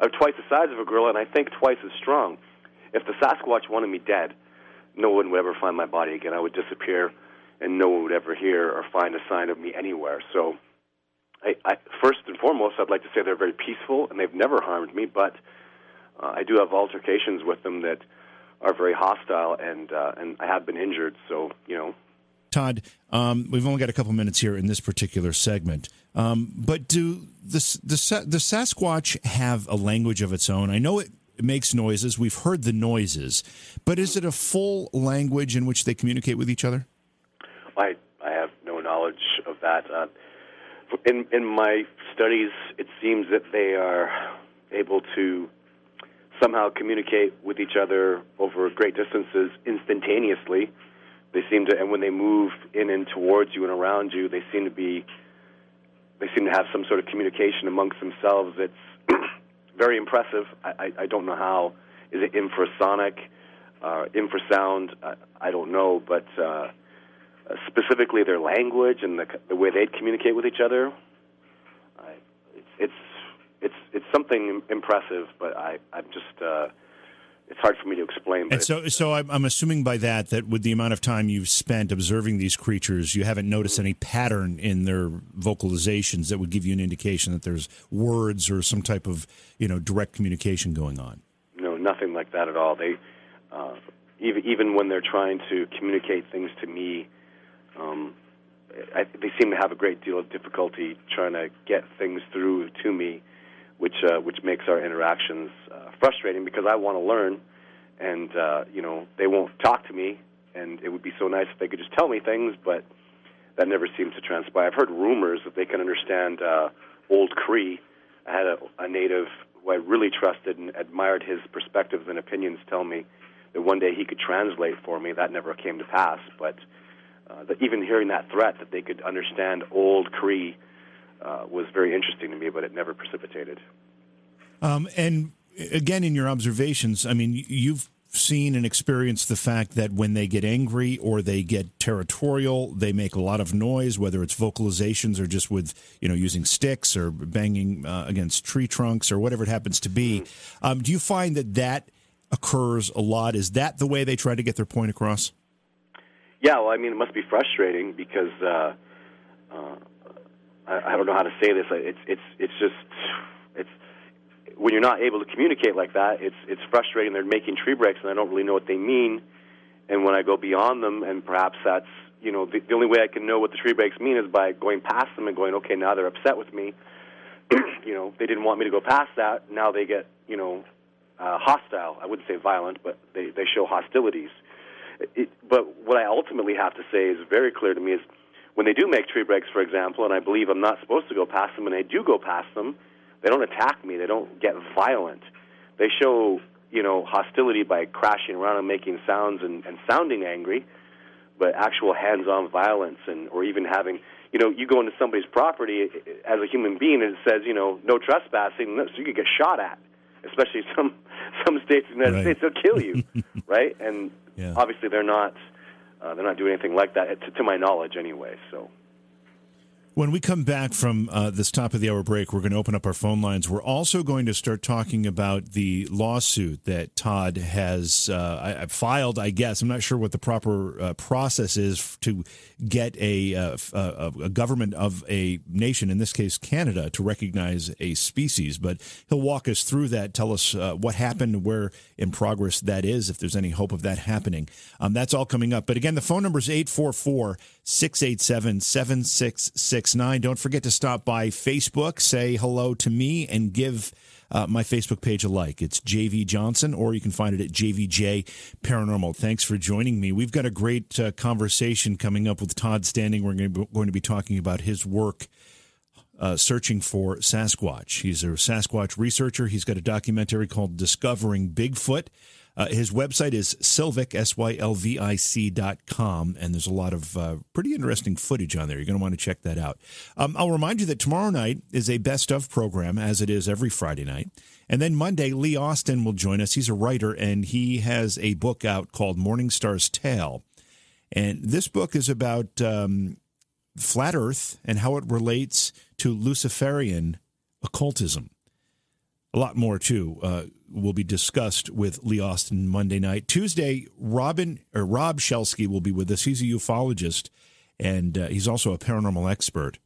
D: are twice the size of a gorilla, and I think twice as strong. If the Sasquatch wanted me dead, no one would ever find my body again. I would disappear, and no one would ever hear or find a sign of me anywhere. So, I, I, first and foremost, I'd like to say they're very peaceful, and they've never harmed me. But uh, I do have altercations with them that are very hostile, and uh, and I have been injured. So, you know,
A: Todd, um, we've only got a couple minutes here in this particular segment. Um, but do the, the the Sasquatch have a language of its own? I know it makes noises. We've heard the noises, but is it a full language in which they communicate with each other?
D: I I have no knowledge of that. Uh, in in my studies, it seems that they are able to somehow communicate with each other over great distances instantaneously. They seem to, and when they move in and towards you and around you, they seem to be, they seem to have some sort of communication amongst themselves. It's very impressive. I, I, I don't know how. Is it infrasonic, uh, infrasound? I, I don't know, but uh, specifically their language and the, the way they communicate with each other, I, it's, it's it's it's something impressive. But I I'm just. Uh, it's hard for me to explain.
A: and so, so I'm assuming by that that with the amount of time you've spent observing these creatures, you haven't noticed any pattern in their vocalizations that would give you an indication that there's words or some type of you know direct communication going on.
D: No, nothing like that at all. They uh, even even when they're trying to communicate things to me, um, I, they seem to have a great deal of difficulty trying to get things through to me which uh, which makes our interactions uh, frustrating because I want to learn, and uh, you know they won't talk to me, and it would be so nice if they could just tell me things, but that never seems to transpire. I've heard rumors that they can understand uh, Old Cree. I had a, a native who I really trusted and admired his perspectives and opinions tell me that one day he could translate for me. That never came to pass, but uh, that even hearing that threat that they could understand Old Cree uh, was very interesting to me, but it never precipitated.
A: Um, and again, in your observations, I mean, you've seen and experienced the fact that when they get angry or they get territorial, they make a lot of noise, whether it's vocalizations or just with, you know, using sticks or banging uh, against tree trunks or whatever it happens to be. Mm-hmm. Um, do you find that that occurs a lot? Is that the way they try to get their point across?
D: Yeah, well, I mean, it must be frustrating because uh, uh, I, I don't know how to say this. It's it's it's just it's when you're not able to communicate like that. It's it's frustrating. They're making tree breaks, and I don't really know what they mean. And when I go beyond them, and perhaps that's you know the, the only way I can know what the tree breaks mean is by going past them and going, okay, now they're upset with me. you know, they didn't want me to go past that. Now they get you know uh, hostile. I wouldn't say violent, but they they show hostilities. It, but what I ultimately have to say is very clear to me is when they do make tree breaks, for example, and I believe I'm not supposed to go past them, and I do go past them, they don't attack me. They don't get violent. They show, you know, hostility by crashing around and making sounds and, and sounding angry, but actual hands-on violence and or even having, you know, you go into somebody's property as a human being and it says, you know, no trespassing, so you could get shot at. Especially some some states in the United right. States, they'll kill you, right? And yeah. obviously, they're not uh, they're not doing anything like that, to, to my knowledge, anyway. So.
A: When we come back from uh, this top of the hour break, we're going to open up our phone lines. We're also going to start talking about the lawsuit that Todd has uh, filed. I guess I'm not sure what the proper uh, process is to get a, uh, a, a, government of a nation, in this case Canada, to recognize a species. But he'll walk us through that, tell us uh, what happened, where in progress that is, if there's any hope of that happening. Um, that's all coming up. But again, the phone number is 844 687 7669. Don't forget to stop by Facebook, say hello to me, and give uh, my Facebook page a like. It's JV Johnson, or you can find it at JVJ Paranormal. Thanks for joining me. We've got a great uh, conversation coming up with Todd Standing. We're going to be talking about his work. Uh, searching for Sasquatch. He's a Sasquatch researcher. He's got a documentary called Discovering Bigfoot. Uh, his website is sylvic, S-Y-L-V-I-C dot com, and there's a lot of uh, pretty interesting footage on there. You're going to want to check that out. Um, I'll remind you that tomorrow night is a best of program, as it is every Friday night. And then Monday, Lee Austin will join us. He's a writer, and he has a book out called Morningstar's Tale. And this book is about um, flat Earth and how it relates to Luciferian occultism. A lot more, too. Uh, will be discussed with Lee Austin Monday night. Tuesday, Robin or Rob Shelsky will be with us. He's a ufologist and uh, he's also a paranormal expert.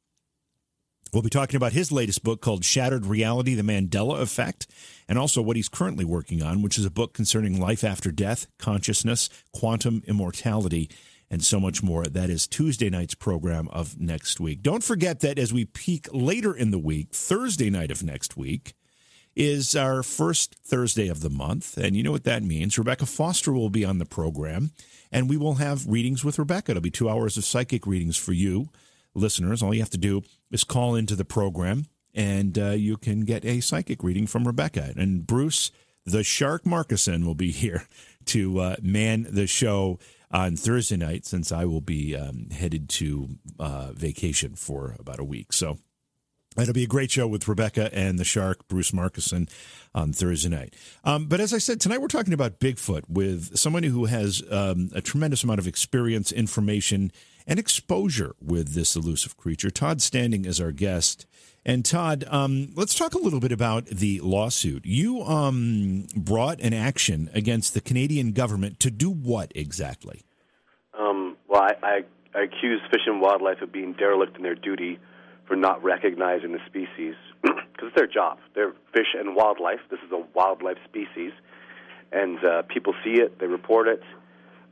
A: We'll be talking about his latest book called Shattered Reality The Mandela Effect, and also what he's currently working on, which is a book concerning life after death, consciousness, quantum immortality, and so much more. That is Tuesday night's program of next week. Don't forget that as we peak later in the week, Thursday night of next week, is our first Thursday of the month. And you know what that means. Rebecca Foster will be on the program, and we will have readings with Rebecca. It'll be two hours of psychic readings for you, listeners. All you have to do is call into the program, and uh, you can get a psychic reading from Rebecca. And Bruce, the Shark Markison, will be here to uh, man the show on Thursday night since I will be um, headed to uh, vacation for about a week. So It'll be a great show with Rebecca and the shark, Bruce Markusen, on Thursday night. Um, but as I said, tonight we're talking about Bigfoot with someone who has um, a tremendous amount of experience, information, and exposure with this elusive creature. Todd Standing is our guest. And Todd, um, let's talk a little bit about the lawsuit. You um, brought an action against the Canadian government to do what exactly?
D: Um, well, I, I, I accuse Fish and Wildlife of being derelict in their duty for not recognizing the species because it's their job. They're fish and wildlife. This is a wildlife species, and uh, people see it, they report it,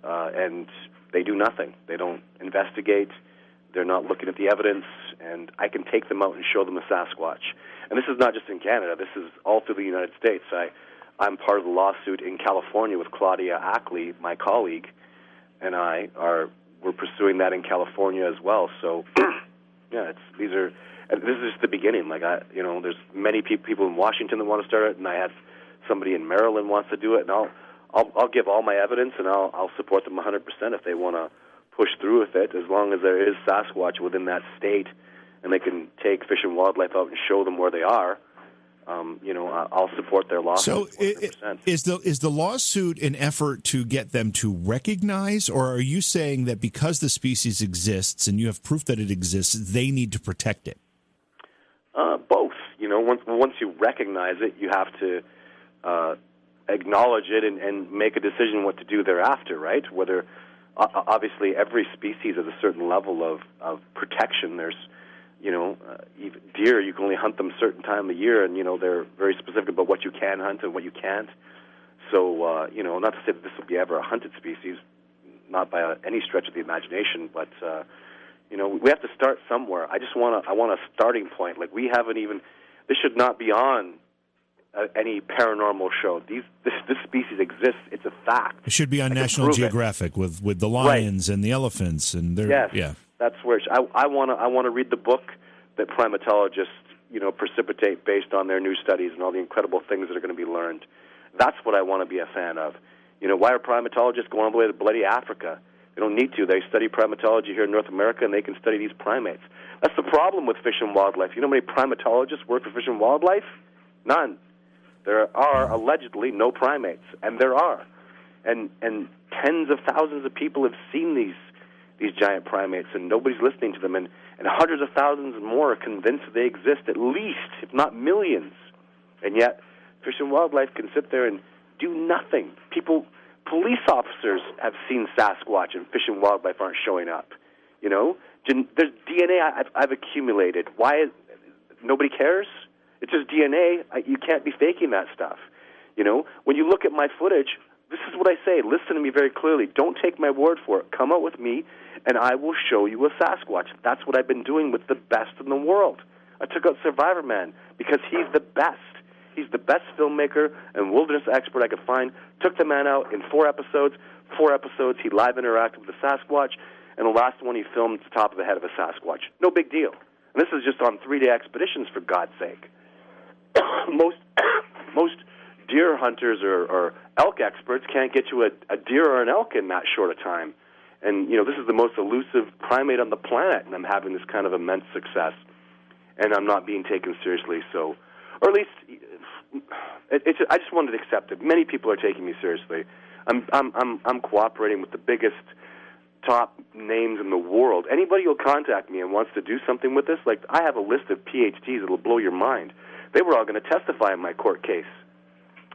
D: uh, and they do nothing. They don't investigate. They're not looking at the evidence, and I can take them out and show them a Sasquatch. And this is not just in Canada. This is all through the United States. I, I'm part of the lawsuit in California with Claudia Ackley, my colleague, and I are we're pursuing that in California as well. So yeah, it's these are and this is just the beginning. Like I, you know, there's many people people in Washington that want to start it, and I have somebody in Maryland wants to do it, and I'll I'll, I'll give all my evidence, and I'll I'll support them 100% if they want to push through with it, as long as there is Sasquatch within that state, and they can take Fish and Wildlife out and show them where they are um, you know, I'll support their lawsuit.
A: So, is the is the lawsuit an effort to get them to recognize, or are you saying that because the species exists and you have proof that it exists, they need to protect it?
D: Uh, both. You know, once once you recognize it, you have to uh, acknowledge it and, and make a decision what to do thereafter. Right? Whether obviously every species has a certain level of of protection. There's you know, uh, even deer you can only hunt them a certain time of year, and you know they're very specific about what you can hunt and what you can't. So uh, you know, not to say that this will be ever a hunted species, not by any stretch of the imagination, but uh, you know we have to start somewhere. I just want to I want a starting point. Like we haven't even this should not be on uh, any paranormal show. These this, this species exists. It's a fact.
A: It should be on National Geographic it. with with the lions right. and the elephants and their
D: yes.
A: yeah
D: that's where I, I want to I want to read the book that primatologists you know precipitate based on their new studies and all the incredible things that are going to be learned. That's what I want to be a fan of. You know, why are primatologists going all the way to bloody Africa? They don't need to. They study primatology here in North America, and they can study these primates. That's the problem with fish and wildlife. You know how many primatologists work for fish and wildlife? None. There are allegedly no primates, and there are, and and tens of thousands of people have seen these these giant primates, and nobody's listening to them. And, and hundreds of thousands more are convinced they exist, at least, if not millions. And yet, Fish and Wildlife can sit there and do nothing. People, police officers have seen Sasquatch, and Fish and Wildlife aren't showing up. You know, there's DNA I've, I've accumulated. Why is, nobody cares? It's just DNA. You can't be faking that stuff. You know, when you look at my footage, this is what I say. Listen to me very clearly. Don't take my word for it. Come out with me, and I will show you a Sasquatch. That's what I've been doing with the best in the world. I took out Survivorman because he's the best. He's the best filmmaker and wilderness expert I could find. Took the man out in four episodes. Four episodes, he live interacted with the Sasquatch, and the last one he filmed the top of the head of a Sasquatch. No big deal. And this is just on three day expeditions, for God's sake. most most deer hunters or, or elk experts can't get you a, a deer or an elk in that short a time. And you know, this is the most elusive primate on the planet, and I'm having this kind of immense success, and I'm not being taken seriously. So, or at least, it, it's, I just wanted to accept it. Many people are taking me seriously. I'm I'm I'm I'm cooperating with the biggest top names in the world. Anybody who'll contact me and wants to do something with this, like I have a list of PhDs that'll blow your mind. They were all going to testify in my court case.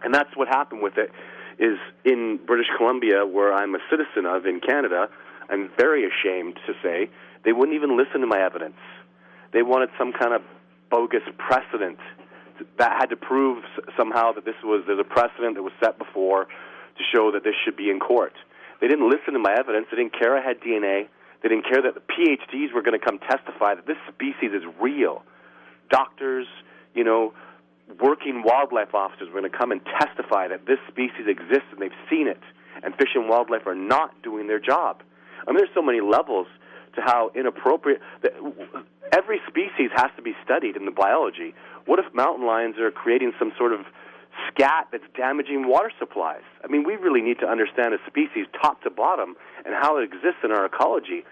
D: And that's what happened with it is in British Columbia where I'm a citizen of in Canada, I'm very ashamed to say, they wouldn't even listen to my evidence. They wanted some kind of bogus precedent that had to prove somehow that this was there's a precedent that was set before to show that this should be in court. They didn't listen to my evidence. They didn't care I had DNA. They didn't care that the PhDs were going to come testify that this species is real. Doctors, you know, working wildlife officers were going to come and testify that this species exists and they've seen it. And fish and wildlife are not doing their job. I mean, there's so many levels to how inappropriate. That every species has to be studied in the biology. What if mountain lions are creating some sort of scat that's damaging water supplies. I mean, we really need to understand a species top to bottom and how it exists in our ecology.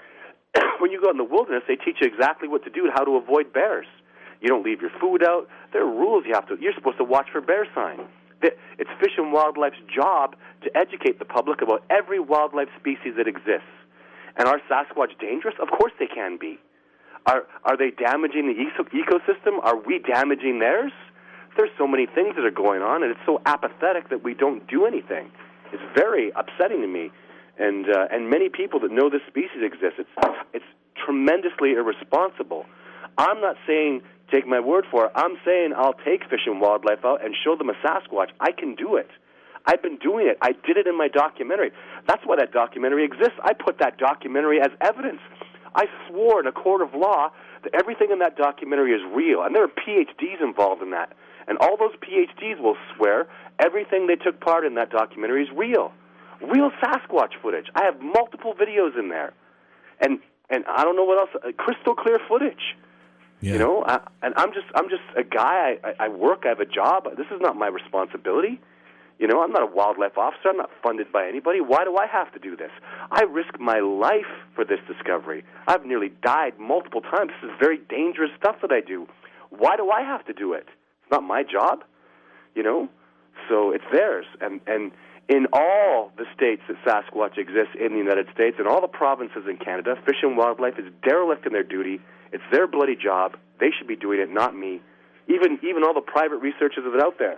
D: when you go in the wilderness, they teach you exactly what to do and how to avoid bears. You don't leave your food out. There are rules you have to. You're supposed to watch for bear sign. It's Fish and Wildlife's job to educate the public about every wildlife species that exists. And are Sasquatch dangerous? Of course they can be. Are are they damaging the ecosystem? Are we damaging theirs? there's so many things that are going on, and it's so apathetic that we don't do anything. It's very upsetting to me, and uh, and many people that know this species exists. It's it's tremendously irresponsible. I'm not saying take my word for it. I'm saying I'll take Fish and Wildlife out and show them a Sasquatch. I can do it. I've been doing it. I did it in my documentary. That's why that documentary exists. I put that documentary as evidence. I swore in a court of law that everything in that documentary is real, and there are PhDs involved in that. And all those PhDs will swear everything they took part in that documentary is real. Real Sasquatch footage. I have multiple videos in there. And and I don't know what else uh, crystal clear footage. Yeah. You know, I, and I'm just I'm just a guy. I, I work. I have a job. This is not my responsibility. You know, I'm not a wildlife officer. I'm not funded by anybody. Why do I have to do this? I risk my life for this discovery. I've nearly died multiple times. This is very dangerous stuff that I do. Why do I have to do it? It's not my job, you know. So it's theirs, and and in all the states that Sasquatch exists in the United States and all the provinces in Canada, Fish and Wildlife is derelict in their duty. It's their bloody job. They should be doing it, not me. Even even all the private researchers that are out there,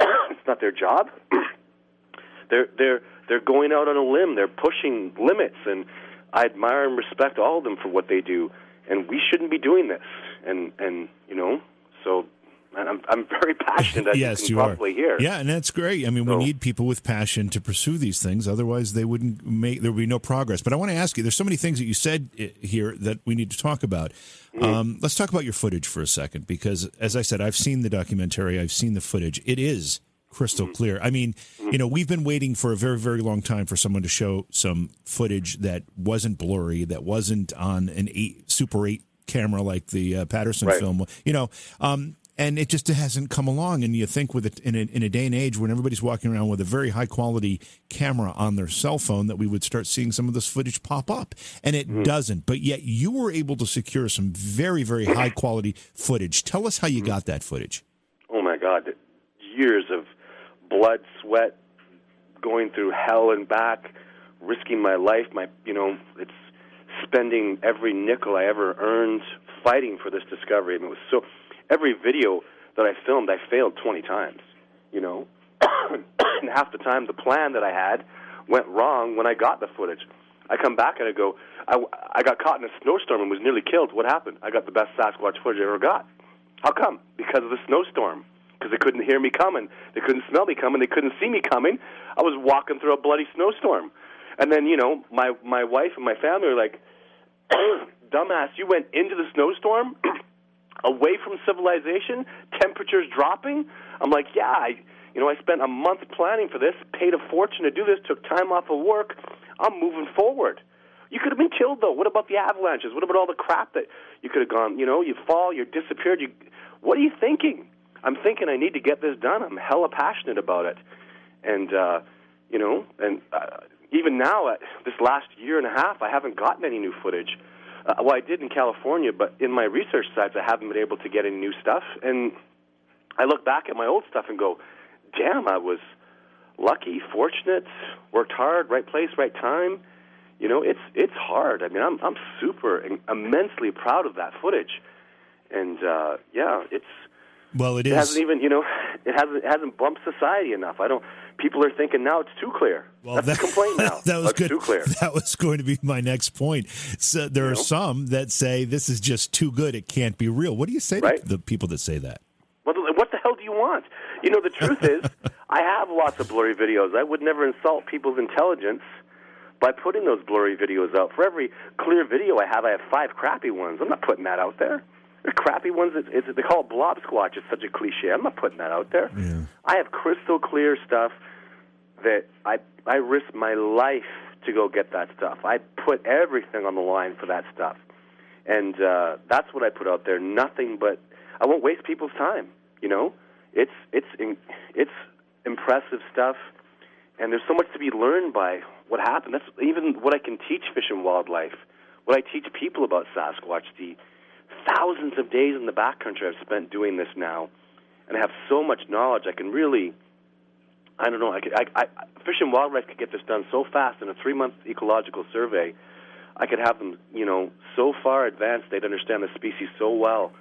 D: it's not their job. they're they're they're going out on a limb. They're pushing limits, and I admire and respect all of them for what they do. And we shouldn't be doing this. And and you know, so and I'm I'm very passionate. As
A: yes,
D: you,
A: you
D: probably
A: are.
D: Hear.
A: Yeah, and that's great. I mean, so, we need people with passion to pursue these things. Otherwise, they wouldn't make there would be no progress. But I want to ask you: there's so many things that you said eh, here that we need to talk about. Mm-hmm. Um, let's talk about your footage for a second, because as I said, I've seen the documentary. I've seen the footage. It is crystal mm-hmm. clear. I mean, mm-hmm. you know, we've been waiting for a very, very long time for someone to show some footage that wasn't blurry, that wasn't on an eight, Super 8 camera like the uh, Patterson right. film. You know, um, and it just hasn't come along. And you think with it in a, in a day and age when everybody's walking around with a very high quality camera on their cell phone, that we would start seeing some of this footage pop up, and it mm-hmm. doesn't. But yet you were able to secure some very very high quality footage. Tell us how you mm-hmm. got that footage.
D: Oh my God, years of blood, sweat, going through hell and back, risking my life. My you know it's spending every nickel I ever earned fighting for this discovery. I mean, it was so every video that I filmed, I failed 20 times, you know. and half the time, the plan that I had went wrong when I got the footage. I come back and I go, I, I got caught in a snowstorm and was nearly killed. What happened? I got the best Sasquatch footage I ever got. How come? Because of the snowstorm. because they couldn't hear me coming. They couldn't smell me coming. They couldn't see me coming. I was walking through a bloody snowstorm. And then, you know, my my wife and my family are like, "Dumbass, you went into the snowstorm away from civilization, temperatures dropping?" I'm like, "Yeah, I you know, I spent a month planning for this, paid a fortune to do this, took time off of work. I'm moving forward." You could have been killed though. What about the avalanches? What about all the crap that you could have gone, you know, you fall, you're disappeared, you what are you thinking? I'm thinking I need to get this done. I'm hella passionate about it. And uh, you know, and uh, even now, uh, this last year and a half, I haven't gotten any new footage. Uh, well, I did in California, but in my research sites, I haven't been able to get any new stuff. And I look back at my old stuff and go, "Damn, I was lucky, fortunate, worked hard, right place, right time." You know, it's it's hard. I mean, I'm I'm super immensely proud of that footage, and uh, yeah, it's
A: well, it,
D: it hasn't even you know it hasn't it hasn't bumped society enough. I don't. People are thinking now it's too clear.
A: Well,
D: That's
A: that,
D: the complaint now.
A: that was
D: That's
A: good.
D: Too clear.
A: That was going to be my next point. So there
D: You
A: are
D: know?
A: some that say this is just too good; it can't be real. What do you say
D: Right.
A: to the people that say that?
D: What, what the hell do you want? You know, the truth is, I have lots of blurry videos. I would never insult people's intelligence by putting those blurry videos out. For every clear video I have, I have five crappy ones. I'm not putting that out there. The crappy ones, it's, it's, they call it blob squatch. It's such a cliche. I'm not putting that out there.
A: Yeah.
D: I have crystal clear stuff that I I risk my life to go get that stuff. I put everything on the line for that stuff, and uh, that's what I put out there. Nothing but I won't waste people's time. You know, it's it's in, it's impressive stuff, and there's so much to be learned by what happened. That's even what I can teach fish and wildlife. What I teach people about Sasquatch. The thousands of days in the backcountry I've spent doing this now, and I have so much knowledge. I can really I don't know. I, could, I, I, Fish and Wildlife could get this done so fast in a three-month ecological survey. I could have them, you know, so far advanced they'd understand the species so well,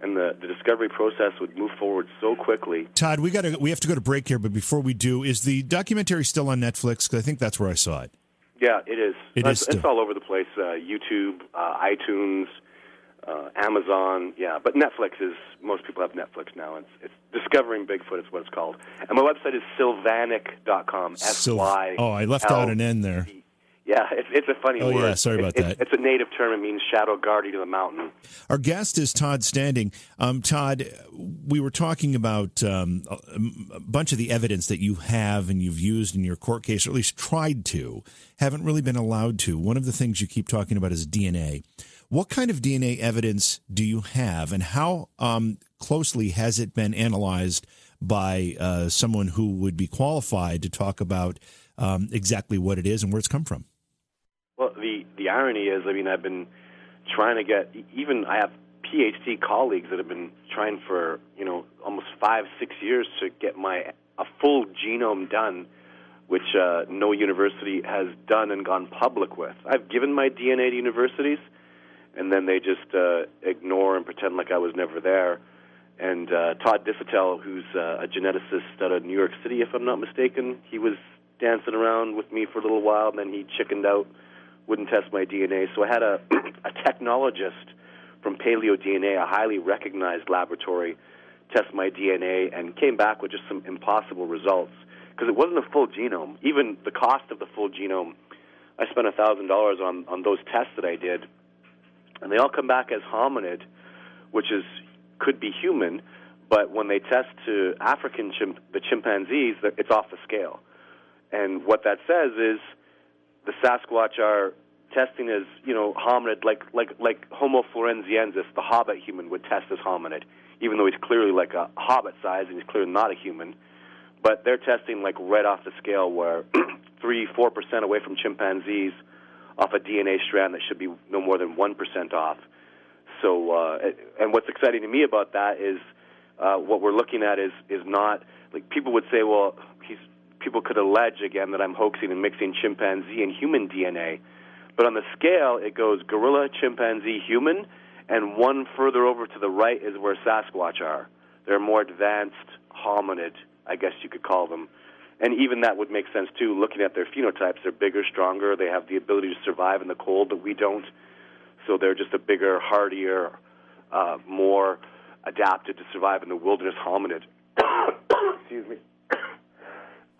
D: and the, the discovery process would move forward so quickly.
A: Todd, we got to we have to go to break here, but before we do, is the documentary still on Netflix? Because I think that's where I saw it.
D: Yeah, it is.
A: It
D: it's,
A: is
D: it's all over the place. Uh, YouTube, uh, iTunes, Amazon. Yeah, but Netflix is most people have Netflix now. It's, it's Discovering Bigfoot is what it's called, and my website is sylvanic.com. S Y.
A: oh, I left out an N there.
D: Yeah, it's, it's a funny
A: Oh,
D: word.
A: yeah, sorry about
D: It-
A: that.
D: It's, it's a native term. It means shadow guardian of the mountain.
A: Our guest is Todd Standing. Um, Todd, we were talking about um, a, a bunch of the evidence that you have and you've used in your court case, or at least tried to, haven't really been allowed to. One of the things you keep talking about is DNA. What kind of DNA evidence do you have, and how um, closely has it been analyzed by uh, someone who would be qualified to talk about um, exactly what it is and where it's come from?
D: Well, the the irony is, I mean, I've been trying to get even I have PhD colleagues that have been trying for you know almost five six years to get my a full genome done, which uh, no university has done and gone public with. I've given my DNA to universities, and then they just uh, ignore and pretend like I was never there. And uh, Todd Disotell, who's uh, a geneticist out of New York City, if I'm not mistaken, he was dancing around with me for a little while, and then he chickened out, wouldn't test my DNA. So I had a, a technologist from Paleo DNA, a highly recognized laboratory, test my DNA, and came back with just some impossible results because it wasn't a full genome. Even the cost of the full genome, I spent a thousand dollars on on those tests that I did, and they all come back as hominid, which is could be human, but when they test to African chimp, the chimpanzees, it's off the scale. And what that says is the Sasquatch are testing as you know hominid, like like like Homo florenziensis, the hobbit human would test as hominid, even though he's clearly like a hobbit size and he's clearly not a human. But they're testing like right off the scale, where three four percent away from chimpanzees off a DNA strand that should be no more than one percent off. So, uh, and what's exciting to me about that is uh, what we're looking at is is not like people would say, well, people could allege again that I'm hoaxing and mixing chimpanzee and human DNA, but on the scale it goes gorilla, chimpanzee, human, and one further over to the right is where Sasquatch are. They're more advanced hominid, I guess you could call them. And even that would make sense too. Looking at their phenotypes, they're bigger, stronger. They have the ability to survive in the cold that we don't so they're just a bigger, hardier, uh, more adapted to survive in the wilderness hominid. Excuse me.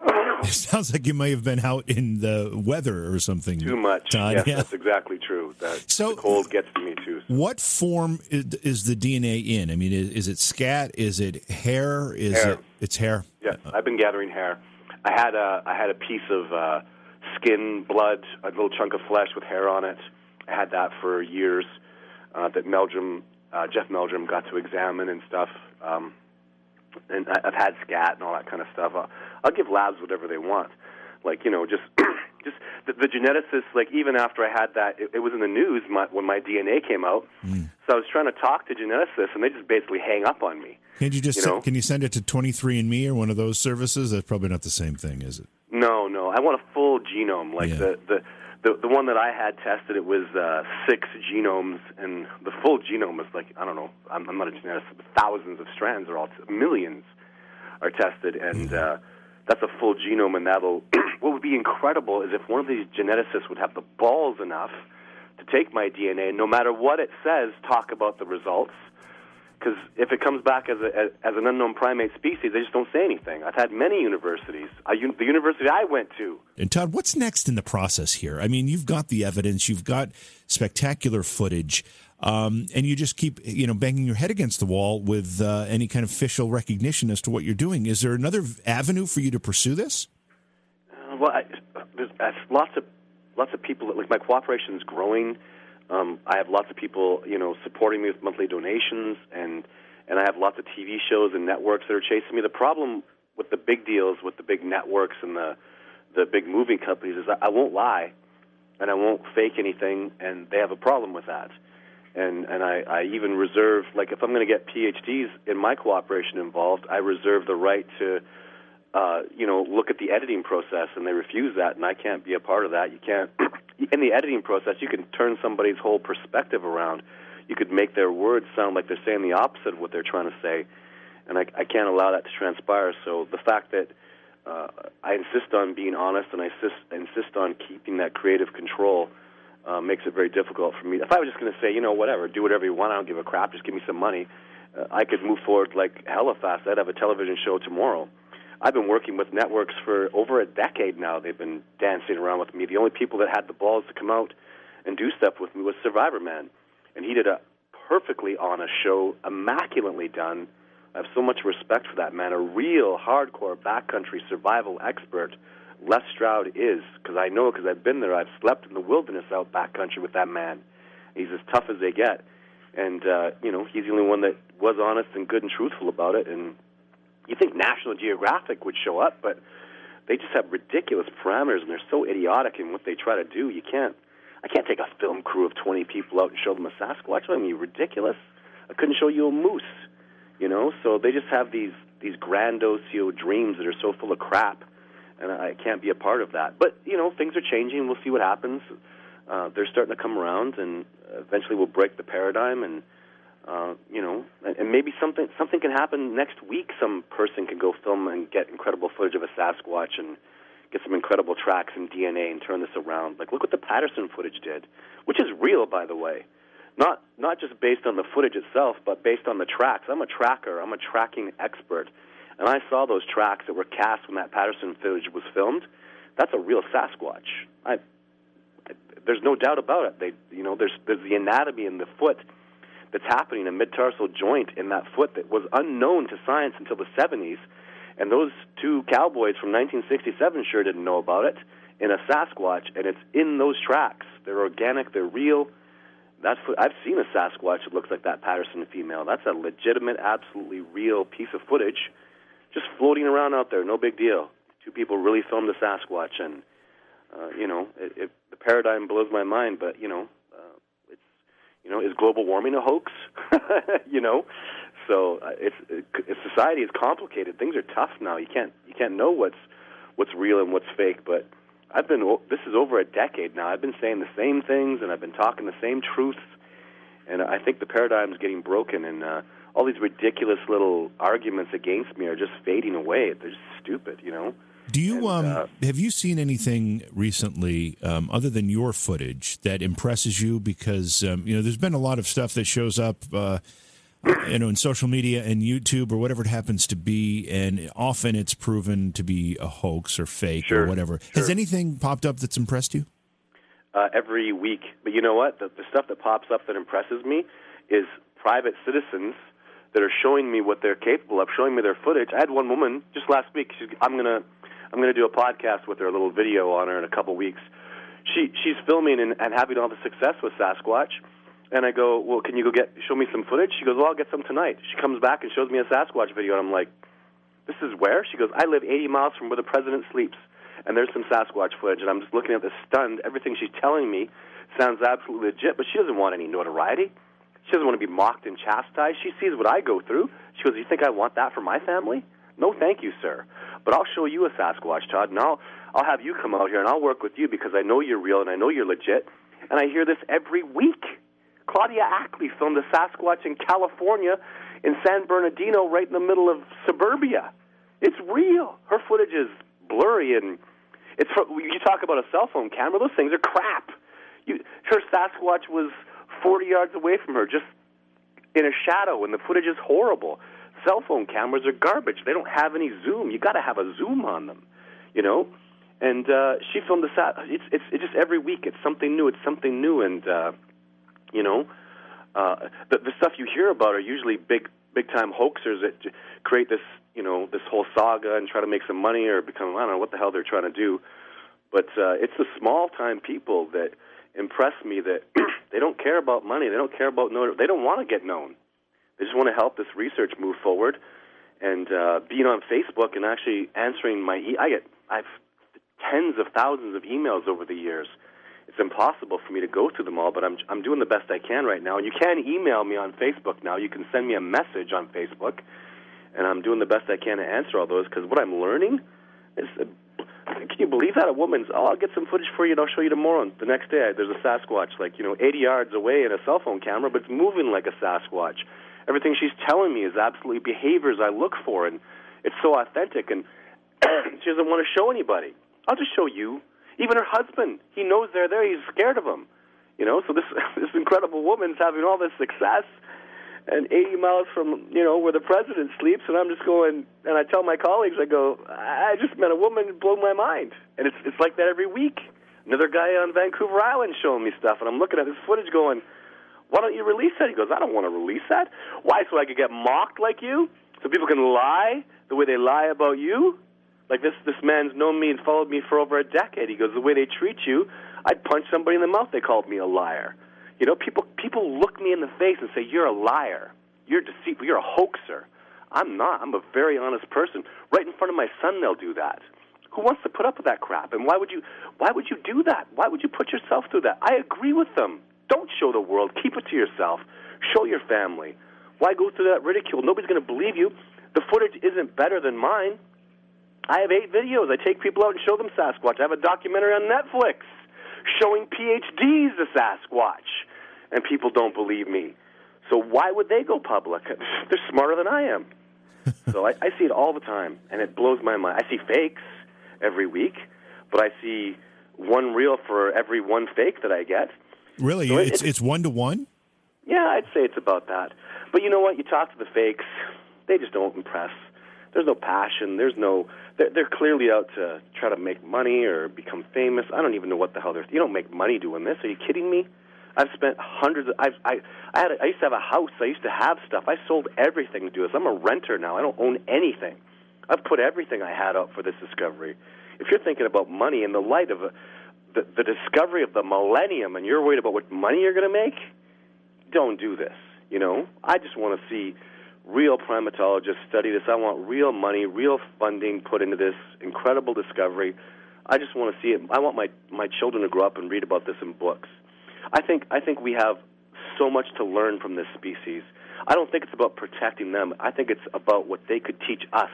A: It sounds like you may have been out in the weather or something.
D: Too much.
A: Todd.
D: yes,
A: Yeah.
D: that's exactly true. That
A: So-
D: the cold gets to me too.
A: What form is, is the DNA in? I mean, is, is it scat? Is it hair? Is
D: Hair.
A: it? It's hair.
D: Yeah, I've been gathering hair. I had a I had a piece of uh, skin, blood, a little chunk of flesh with hair on it. I had that for years. Uh, that Meldrum, uh, Jeff Meldrum, got to examine and stuff. Um, and I've had scat and all that kind of stuff. I'll, I'll give labs whatever they want. Like you know, just just the, the geneticists. Like even after I had that, it, it was in the news my, when my DNA came out. Hmm. So I was trying to talk to geneticists, and they just basically hang up on me.
A: Can you just
D: You
A: send- can you send it to 23andMe or one of those services? That's probably not the same thing, is it?
D: No, no. I want a full genome. Like
A: Yeah.
D: the, the the the one that I had tested, it was uh, six genomes, and the full genome is like I don't know. I'm, I'm not a geneticist, but thousands of strands are all millions are tested, and uh, that's a full genome, and that'll. what would be incredible is if one of these geneticists would have the balls enough to take my DNA, no matter what it says, talk about the results. Because if it comes back as, a, as an unknown primate species, they just don't say anything. I've had many universities. I, the university I went to,
A: And Todd, what's next in the process here? I mean, you've got the evidence, you've got spectacular footage, um, and you just keep, you know, banging your head against the wall with uh, any kind of official recognition as to what you're doing. Is there another avenue for you to pursue this?
D: Uh, well, I, there's uh, lots of lots of people. That, like my cooperation is growing. Um, I have lots of people, you know, supporting me with monthly donations, and and I have lots of TV shows and networks that are chasing me. The problem with the big deals, with the big networks and the the big moving companies, is I won't lie, and I won't fake anything, and they have a problem with that. And and I, I even reserve like if I'm going to get PhDs in my cooperation involved, I reserve the right to uh, you know, look at the editing process, and they refuse that, and I can't be a part of that. You can't. In the editing process, you can turn somebody's whole perspective around. You could make their words sound like they're saying the opposite of what they're trying to say, and I, I can't allow that to transpire. So the fact that uh, I insist on being honest and I insist, insist on keeping that creative control uh, makes it very difficult for me. If I was just going to say, you know, whatever, do whatever you want, I don't give a crap, just give me some money, uh, I could move forward like hella fast. I'd have a television show tomorrow. I've been working with networks for over a decade now. They've been dancing around with me. The only people that had the balls to come out and do stuff with me was Survivorman, and he did a perfectly honest show, immaculately done. I have so much respect for that man, a real hardcore backcountry survival expert. Les Stroud is, because I know because I've been there. I've slept in the wilderness out backcountry with that man. He's as tough as they get, and uh, you know he's the only one that was honest and good and truthful about it. And you think National Geographic would show up, but they just have ridiculous parameters, and they're so idiotic in what they try to do. You can't. I can't take a film crew of 20 people out and show them a Sasquatch. I mean, ridiculous. I couldn't show you a moose, you know. So they just have these these grandiose dreams that are so full of crap, and I can't be a part of that. But you know, things are changing. We'll see what happens. Uh, they're starting to come around, and eventually we'll break the paradigm and uh, you know, and, maybe something something can happen next week. Some person can go film and get incredible footage of a Sasquatch and get some incredible tracks and DNA and turn this around. Like look what the Patterson footage did, which is real, by the way. Not not just based on the footage itself, but based on the tracks. I'm a tracker. I'm a tracking expert, and I saw those tracks that were cast when that Patterson footage was filmed. That's a real Sasquatch. I, there's no doubt about it. They, you know, there's there's the anatomy in the foot that's happening, a mid-tarsal joint in that foot that was unknown to science until the 70s. And those two cowboys from 1967 sure didn't know about it in a Sasquatch, and it's in those tracks. They're organic, they're real. That's what, I've seen a Sasquatch that looks like that Patterson female. That's a legitimate, absolutely real piece of footage, just floating around out there. No big deal. Two people really filmed a Sasquatch, and uh, you know, it, it, the paradigm blows my mind. But you know, you know, is global warming a hoax? you know, so uh, it's it, society is complicated. Things are tough now. You can't you can't know what's what's real and what's fake. But I've been this is over a decade now. I've been saying the same things and I've been talking the same truths. And I think the paradigm is getting broken, and uh, all these ridiculous little arguments against me are just fading away. They're just stupid, you know.
A: Do you
D: And,
A: um
D: uh,
A: have you seen anything recently um, other than your footage that impresses you? Because um, you know there's been a lot of stuff that shows up uh, you know, in social media and YouTube or whatever it happens to be, and often it's proven to be a hoax or fake
D: Sure,
A: or whatever.
D: sure.
A: Has anything popped up that's impressed you?
D: uh, every week. But you know what? The, the stuff that pops up that impresses me is private citizens that are showing me what they're capable of, showing me their footage. I had one woman just last week. She's, I'm gonna I'm gonna do a podcast with her, a little video on her in a couple weeks. She she's filming and, and having all the success with Sasquatch. And I go, well, can you go get show me some footage? She goes, well, I'll get some tonight. She comes back and shows me a Sasquatch video, and I'm like, this is where? She goes, I live 80 miles from where the president sleeps, and there's some Sasquatch footage. And I'm just looking at this stunned. Everything she's telling me sounds absolutely legit, but she doesn't want any notoriety. She doesn't want to be mocked and chastised. She sees what I go through. She goes, You think I want that for my family? No, thank you, sir. But I'll show you a Sasquatch, Todd, and I'll, I'll have you come out here and I'll work with you because I know you're real and I know you're legit. And I hear this every week. Claudia Ackley filmed a Sasquatch in California in San Bernardino, right in the middle of suburbia. It's real. Her footage is blurry and it's. You talk about a cell phone camera; those things are crap. You, her Sasquatch was 40 yards away from her, just in a shadow, and the footage is horrible. Cell phone cameras are garbage. They don't have any zoom. You got to have a zoom on them, you know. And uh, she filmed the sat. It's, it's it's just every week. It's something new. It's something new, and uh, you know, uh, the the stuff you hear about are usually big big time hoaxers that create this you know this whole saga and try to make some money or become I don't know what the hell they're trying to do. But uh, it's the small time people that impress me that they don't care about money. They don't care about no. They don't want to get known. They just want to help this research move forward. And uh, being on Facebook and actually answering my, e- I get I've tens of thousands of emails over the years. It's impossible for me to go through them all, but I'm I'm doing the best I can right now. And you can email me on Facebook now. You can send me a message on Facebook, and I'm doing the best I can to answer all those because what I'm learning is. Uh, can you believe that a woman's? Oh, I'll get some footage for you and I'll show you tomorrow. The next day, there's a Sasquatch, like you know, 80 yards away in a cell phone camera, but it's moving like a Sasquatch. Everything she's telling me is absolutely behaviors I look for, and it's so authentic. And she doesn't want to show anybody. I'll just show you. Even her husband, he knows they're there. He's scared of them. You know, so this this incredible woman's having all this success, and 80 miles from you know where the president sleeps, and I'm just going. And I tell my colleagues, I go, I just met a woman who blew my mind, and it's it's like that every week. Another guy on Vancouver Island showing me stuff, and I'm looking at this footage, going, why don't you release that? He goes, I don't want to release that. Why? So I could get mocked like you? So people can lie the way they lie about you? Like this this man's known me and followed me for over a decade. He goes, the way they treat you, I'd punch somebody in the mouth. They called me a liar. You know, people people look me in the face and say, You're a liar. You're deceitful. You're a hoaxer. I'm not. I'm a very honest person. Right in front of my son, they'll do that. Who wants to put up with that crap? And why would you? Why would you do that? Why would you put yourself through that? I agree with them. Don't show the world. Keep it to yourself. Show your family. Why go through that ridicule? Nobody's going to believe you. The footage isn't better than mine. I have eight videos. I take people out and show them Sasquatch. I have a documentary on Netflix showing PhDs the Sasquatch, and people don't believe me. So why would they go public? They're smarter than I am. so I, I see it all the time, and it blows my mind. I see fakes every week, but I see one real for every one fake that I get.
A: Really,
D: So it-
A: it's it's one to one.
D: Yeah, I'd say it's about that. But you know what? You talk to the fakes, they just don't impress. There's no passion. There's no. They're, they're clearly out to try to make money or become famous. I don't even know what the hell they're. You don't make money doing this. Are you kidding me? I've spent hundreds. Of, I've, I I had. A, I used to have a house. I used to have stuff. I sold everything to do this. I'm a renter now. I don't own anything. I've put everything I had up for this discovery. If you're thinking about money in the light of a, the, discovery of the millennium, and you're worried about what money you're going to make, don't do this. You know, I just want to see real primatologists study this. I want real money, real funding put into this incredible discovery. I just want to see it. I want my my children to grow up and read about this in books. I think I think we have so much to learn from this species. I don't think it's about protecting them. I think it's about what they could teach us.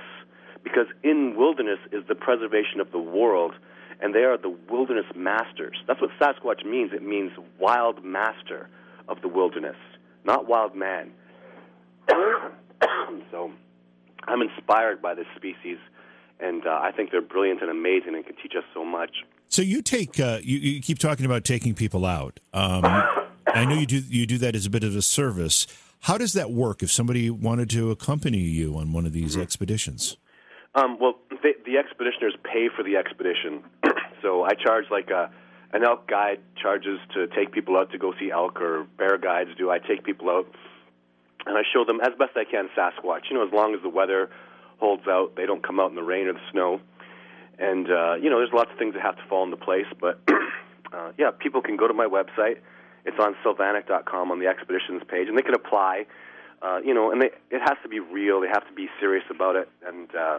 D: Because in wilderness is the preservation of the world, and they are the wilderness masters. That's what Sasquatch means. It means wild master of the wilderness, not wild man. so I'm inspired by this species, and uh, I think they're brilliant and amazing and can teach us so much.
A: So you take uh, you, you keep talking about taking people out. Um, I know you do you do that as a bit of a service. How does that work if somebody wanted to accompany you on one of these mm-hmm. expeditions?
D: Um, well, the, the expeditioners pay for the expedition. so I charge like a, an elk guide charges to take people out to go see elk, or bear guides do. I take people out and I show them as best I can Sasquatch. You know, as long as the weather holds out, they don't come out in the rain or the snow. And uh, you know, there's lots of things that have to fall into place. But uh, yeah, people can go to my website. It's on sylvanic.com on the expeditions page, and they can apply. Uh, you know, and they, it has to be real. They have to be serious about it. And uh,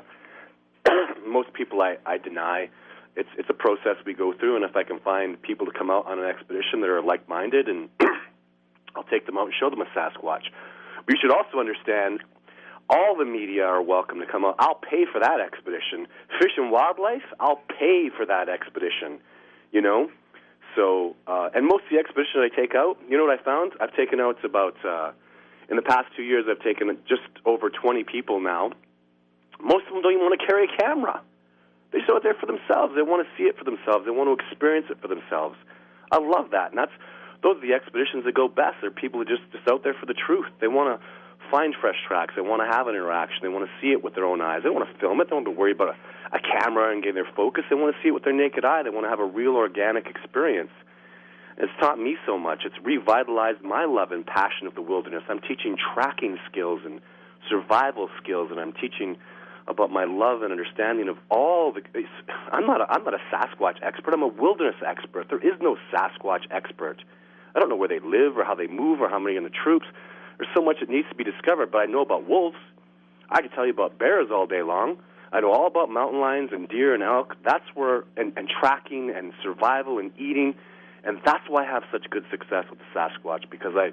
D: most people I, I deny. It's it's a process we go through, and if I can find people to come out on an expedition that are like-minded, and I'll take them out and show them a Sasquatch. We should also understand all the media are welcome to come out. I'll pay for that expedition. Fish and Wildlife, I'll pay for that expedition. You know, so uh, and most of the expeditions I take out, you know what I found? I've taken out about uh, in the past two years, I've taken just over 20 people now. Most of them don't even want to carry a camera. They show it there for themselves. They want to see it for themselves. They want to experience it for themselves. I love that, and that's those are the expeditions that go best. They're people who just just out there for the truth. They want to find fresh tracks. They want to have an interaction. They want to see it with their own eyes. They want to film it. They don't have to worry about a, a camera and getting their focus. They want to see it with their naked eye. They want to have a real organic experience. It's taught me so much. It's revitalized my love and passion of the wilderness. I'm teaching tracking skills and survival skills, and I'm teaching about my love and understanding of all the. I'm not. A, I'm not a Sasquatch expert. I'm a wilderness expert. There is no Sasquatch expert. I don't know where they live or how they move or how many in the troops. There's so much that needs to be discovered, but I know about wolves. I could tell you about bears all day long. I know all about mountain lions and deer and elk. That's where and, and tracking and survival and eating, and that's why I have such good success with the Sasquatch because I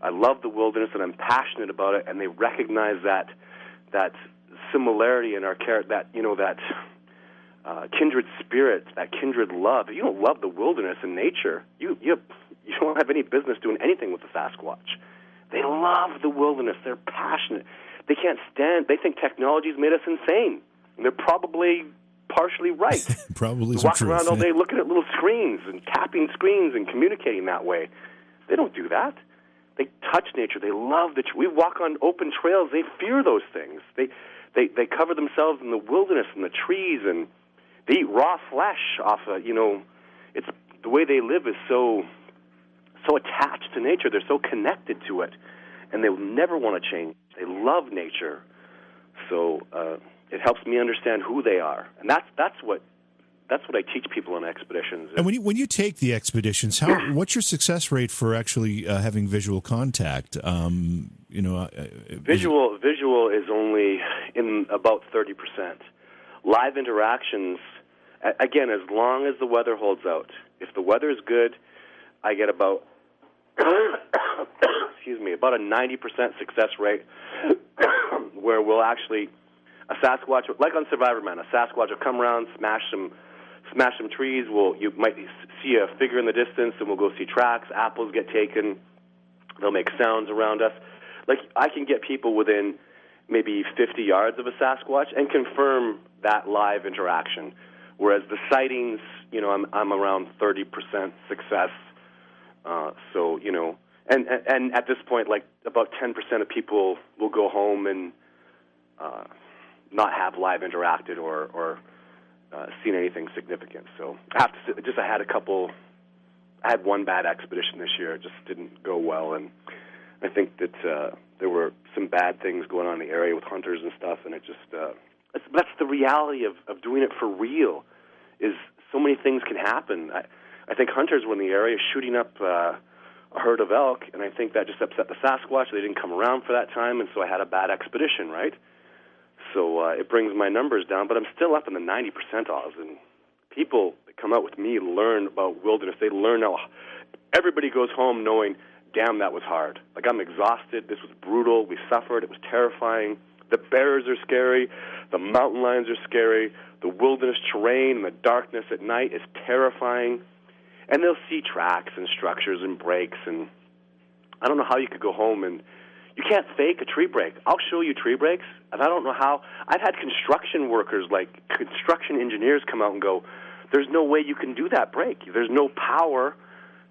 D: I love the wilderness and I'm passionate about it, and they recognize that that similarity in our character, that you know that uh, kindred spirit, that kindred love. If you don't love the wilderness and nature, you you you don't have any business doing anything with the Sasquatch. They love the wilderness. They're passionate. They can't stand. They think technology's made us insane. And they're probably partially right.
A: probably
D: they walk
A: truth,
D: around all day looking at little screens and tapping screens and communicating that way. They don't do that. They touch nature. They love the. We walk on open trails. They fear those things. They they they cover themselves in the wilderness and the trees and they eat raw flesh off of you know. It's the way they live is so so attached to nature. They're so connected to it, and they will never want to change. They love nature, so uh, it helps me understand who they are, and that's that's what that's what I teach people on expeditions.
A: And when you when you take the expeditions, how what's your success rate for actually uh, having visual contact? Um, you know, uh,
D: visual is visual is only in about thirty percent. Live interactions, again, as long as the weather holds out. If the weather is good, I get about excuse me, about a 90% success rate where we'll actually a Sasquatch like on Survivorman, a Sasquatch will come around, smash some smash some trees, we'll you might see a figure in the distance and we'll go see tracks, apples get taken, they'll make sounds around us. Like I can get people within maybe 50 yards of a Sasquatch and confirm that live interaction. Whereas the sightings, you know, I'm I'm around 30% success uh, so you know, and, and at this point, like about ten percent of people will go home and uh, not have live interacted or or uh, seen anything significant. So I have to just I had a couple. I had one bad expedition this year. It just didn't go well, and I think that uh, there were some bad things going on in the area with hunters and stuff, and it just uh, that's, that's the reality of of doing it for real. Is so many things can happen. I, I think hunters were in the area shooting up uh, a herd of elk, and I think that just upset the Sasquatch. They didn't come around for that time, and so I had a bad expedition, right? So uh, it brings my numbers down, but I'm still up in the 90 percentiles. And people that come out with me learn about wilderness. They learn how everybody goes home knowing, damn, that was hard. Like I'm exhausted. This was brutal. We suffered. It was terrifying. The bears are scary. The mountain lions are scary. The wilderness terrain and the darkness at night is terrifying and they'll see tracks and structures and breaks and I don't know how you could go home and you can't fake a tree break. I'll show you tree breaks, and I don't know how. I've had construction workers, like construction engineers, come out and go, "There's no way you can do that break. There's no power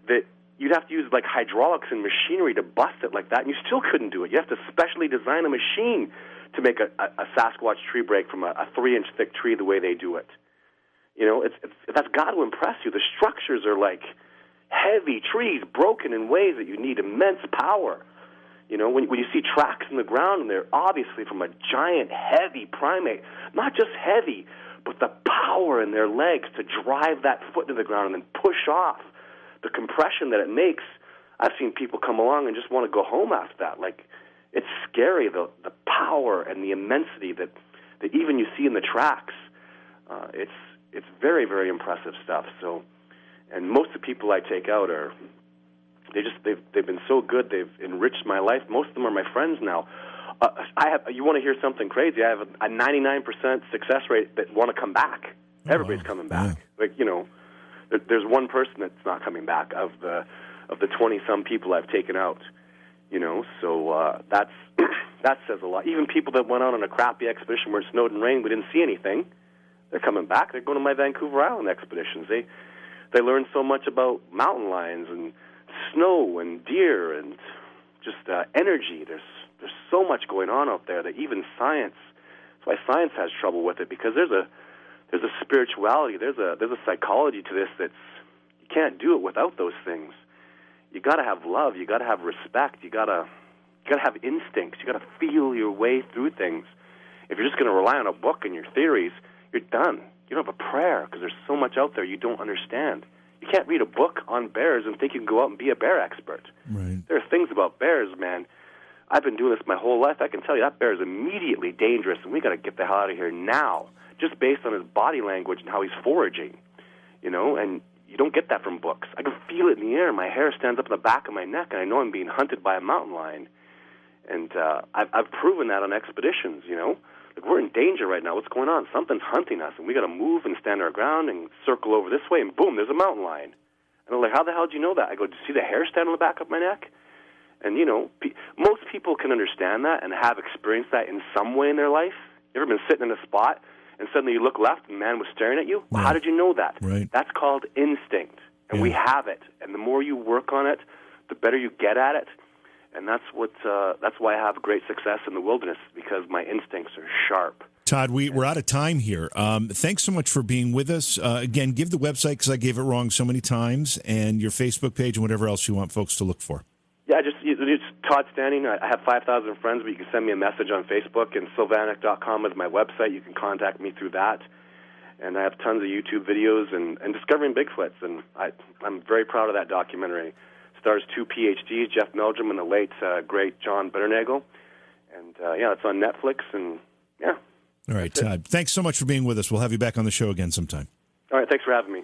D: that you'd have to use like hydraulics and machinery to bust it like that, and you still couldn't do it. You have to specially design a machine to make a, a, a Sasquatch tree break from a, a three-inch thick tree the way they do it. You know, it's, it's that's got to impress you. The structures are like heavy trees broken in ways that you need immense power. You know, when, when you see tracks in the ground and they're obviously from a giant, heavy primate, not just heavy, but the power in their legs to drive that foot into the ground and then push off the compression that it makes. I've seen people come along and just want to go home after that. Like, it's scary the the power and the immensity that that even you see in the tracks. Uh, it's it's very very impressive stuff. So, and most of the people I take out are they just they've they've been so good. They've enriched my life. Most of them are my friends now. Uh, I have. You want to hear something crazy? I have a 99% success rate that want to come back. Oh, Everybody's coming back. Like you know, there's one person that's not coming back of the of the 20 some people I've taken out. You know, so uh, that's that says a lot. Even people that went out on a crappy expedition where it snowed and rained, we didn't see anything. They're coming back. They're going to my Vancouver Island expeditions. They they learn so much about mountain lions and snow and deer and just uh, energy. There's there's so much going on out there that even science. That's why science has trouble with it because there's a there's a spirituality. There's a there's a psychology to this that's you can't do it without those things you got to have love. You got to have respect. You got to you got to have instincts. You got to feel your way through things. If you're just going to rely on a book and your theories, you're done. You don't have a prayer because there's so much out there you don't understand. You can't read a book on bears and think you can go out and be a bear expert.
A: Right.
D: There are things about bears, man. I've been doing this my whole life. I can tell you that bear is immediately dangerous, and we got to get the hell out of here now, just based on his body language and how he's foraging. You know, and you don't get that from books. I can feel it in the air. My hair stands up in the back of my neck, and I know I'm being hunted by a mountain lion. And uh, I've, I've proven that on expeditions. You know, like we're in danger right now. What's going on? Something's hunting us, and we got to move and stand our ground and circle over this way. And boom, there's a mountain lion. And they're like, "How the hell did you know that?" I go, "Do you see the hair stand on the back of my neck?" And you know, pe- most people can understand that and have experienced that in some way in their life. You ever been sitting in a spot and suddenly you look left and the man was staring at you. Well, how did you know that?
A: Right.
D: That's called instinct, and yeah. we have it. And the more you work on it, the better you get at it. And that's what uh, that's why I have great success in the wilderness because my instincts are sharp.
A: Todd, we, we're out of time here. Um, thanks so much for being with us. Uh, again, give the website because I gave it wrong so many times, and your Facebook page and whatever else you want folks to look for.
D: Yeah, just it's Todd Standing. I have 5,000 friends, but you can send me a message on Facebook, and sylvanic.com is my website. You can contact me through that. And I have tons of YouTube videos and, and discovering Bigfoots, and I, I'm very proud of that documentary. It stars two PhDs, Jeff Meldrum and the late uh, great John Bindernagel. And uh, yeah, it's on Netflix, and yeah.
A: All right, Todd. Thanks so much for being with us. We'll have you back on the show again sometime.
D: All right, thanks for having me.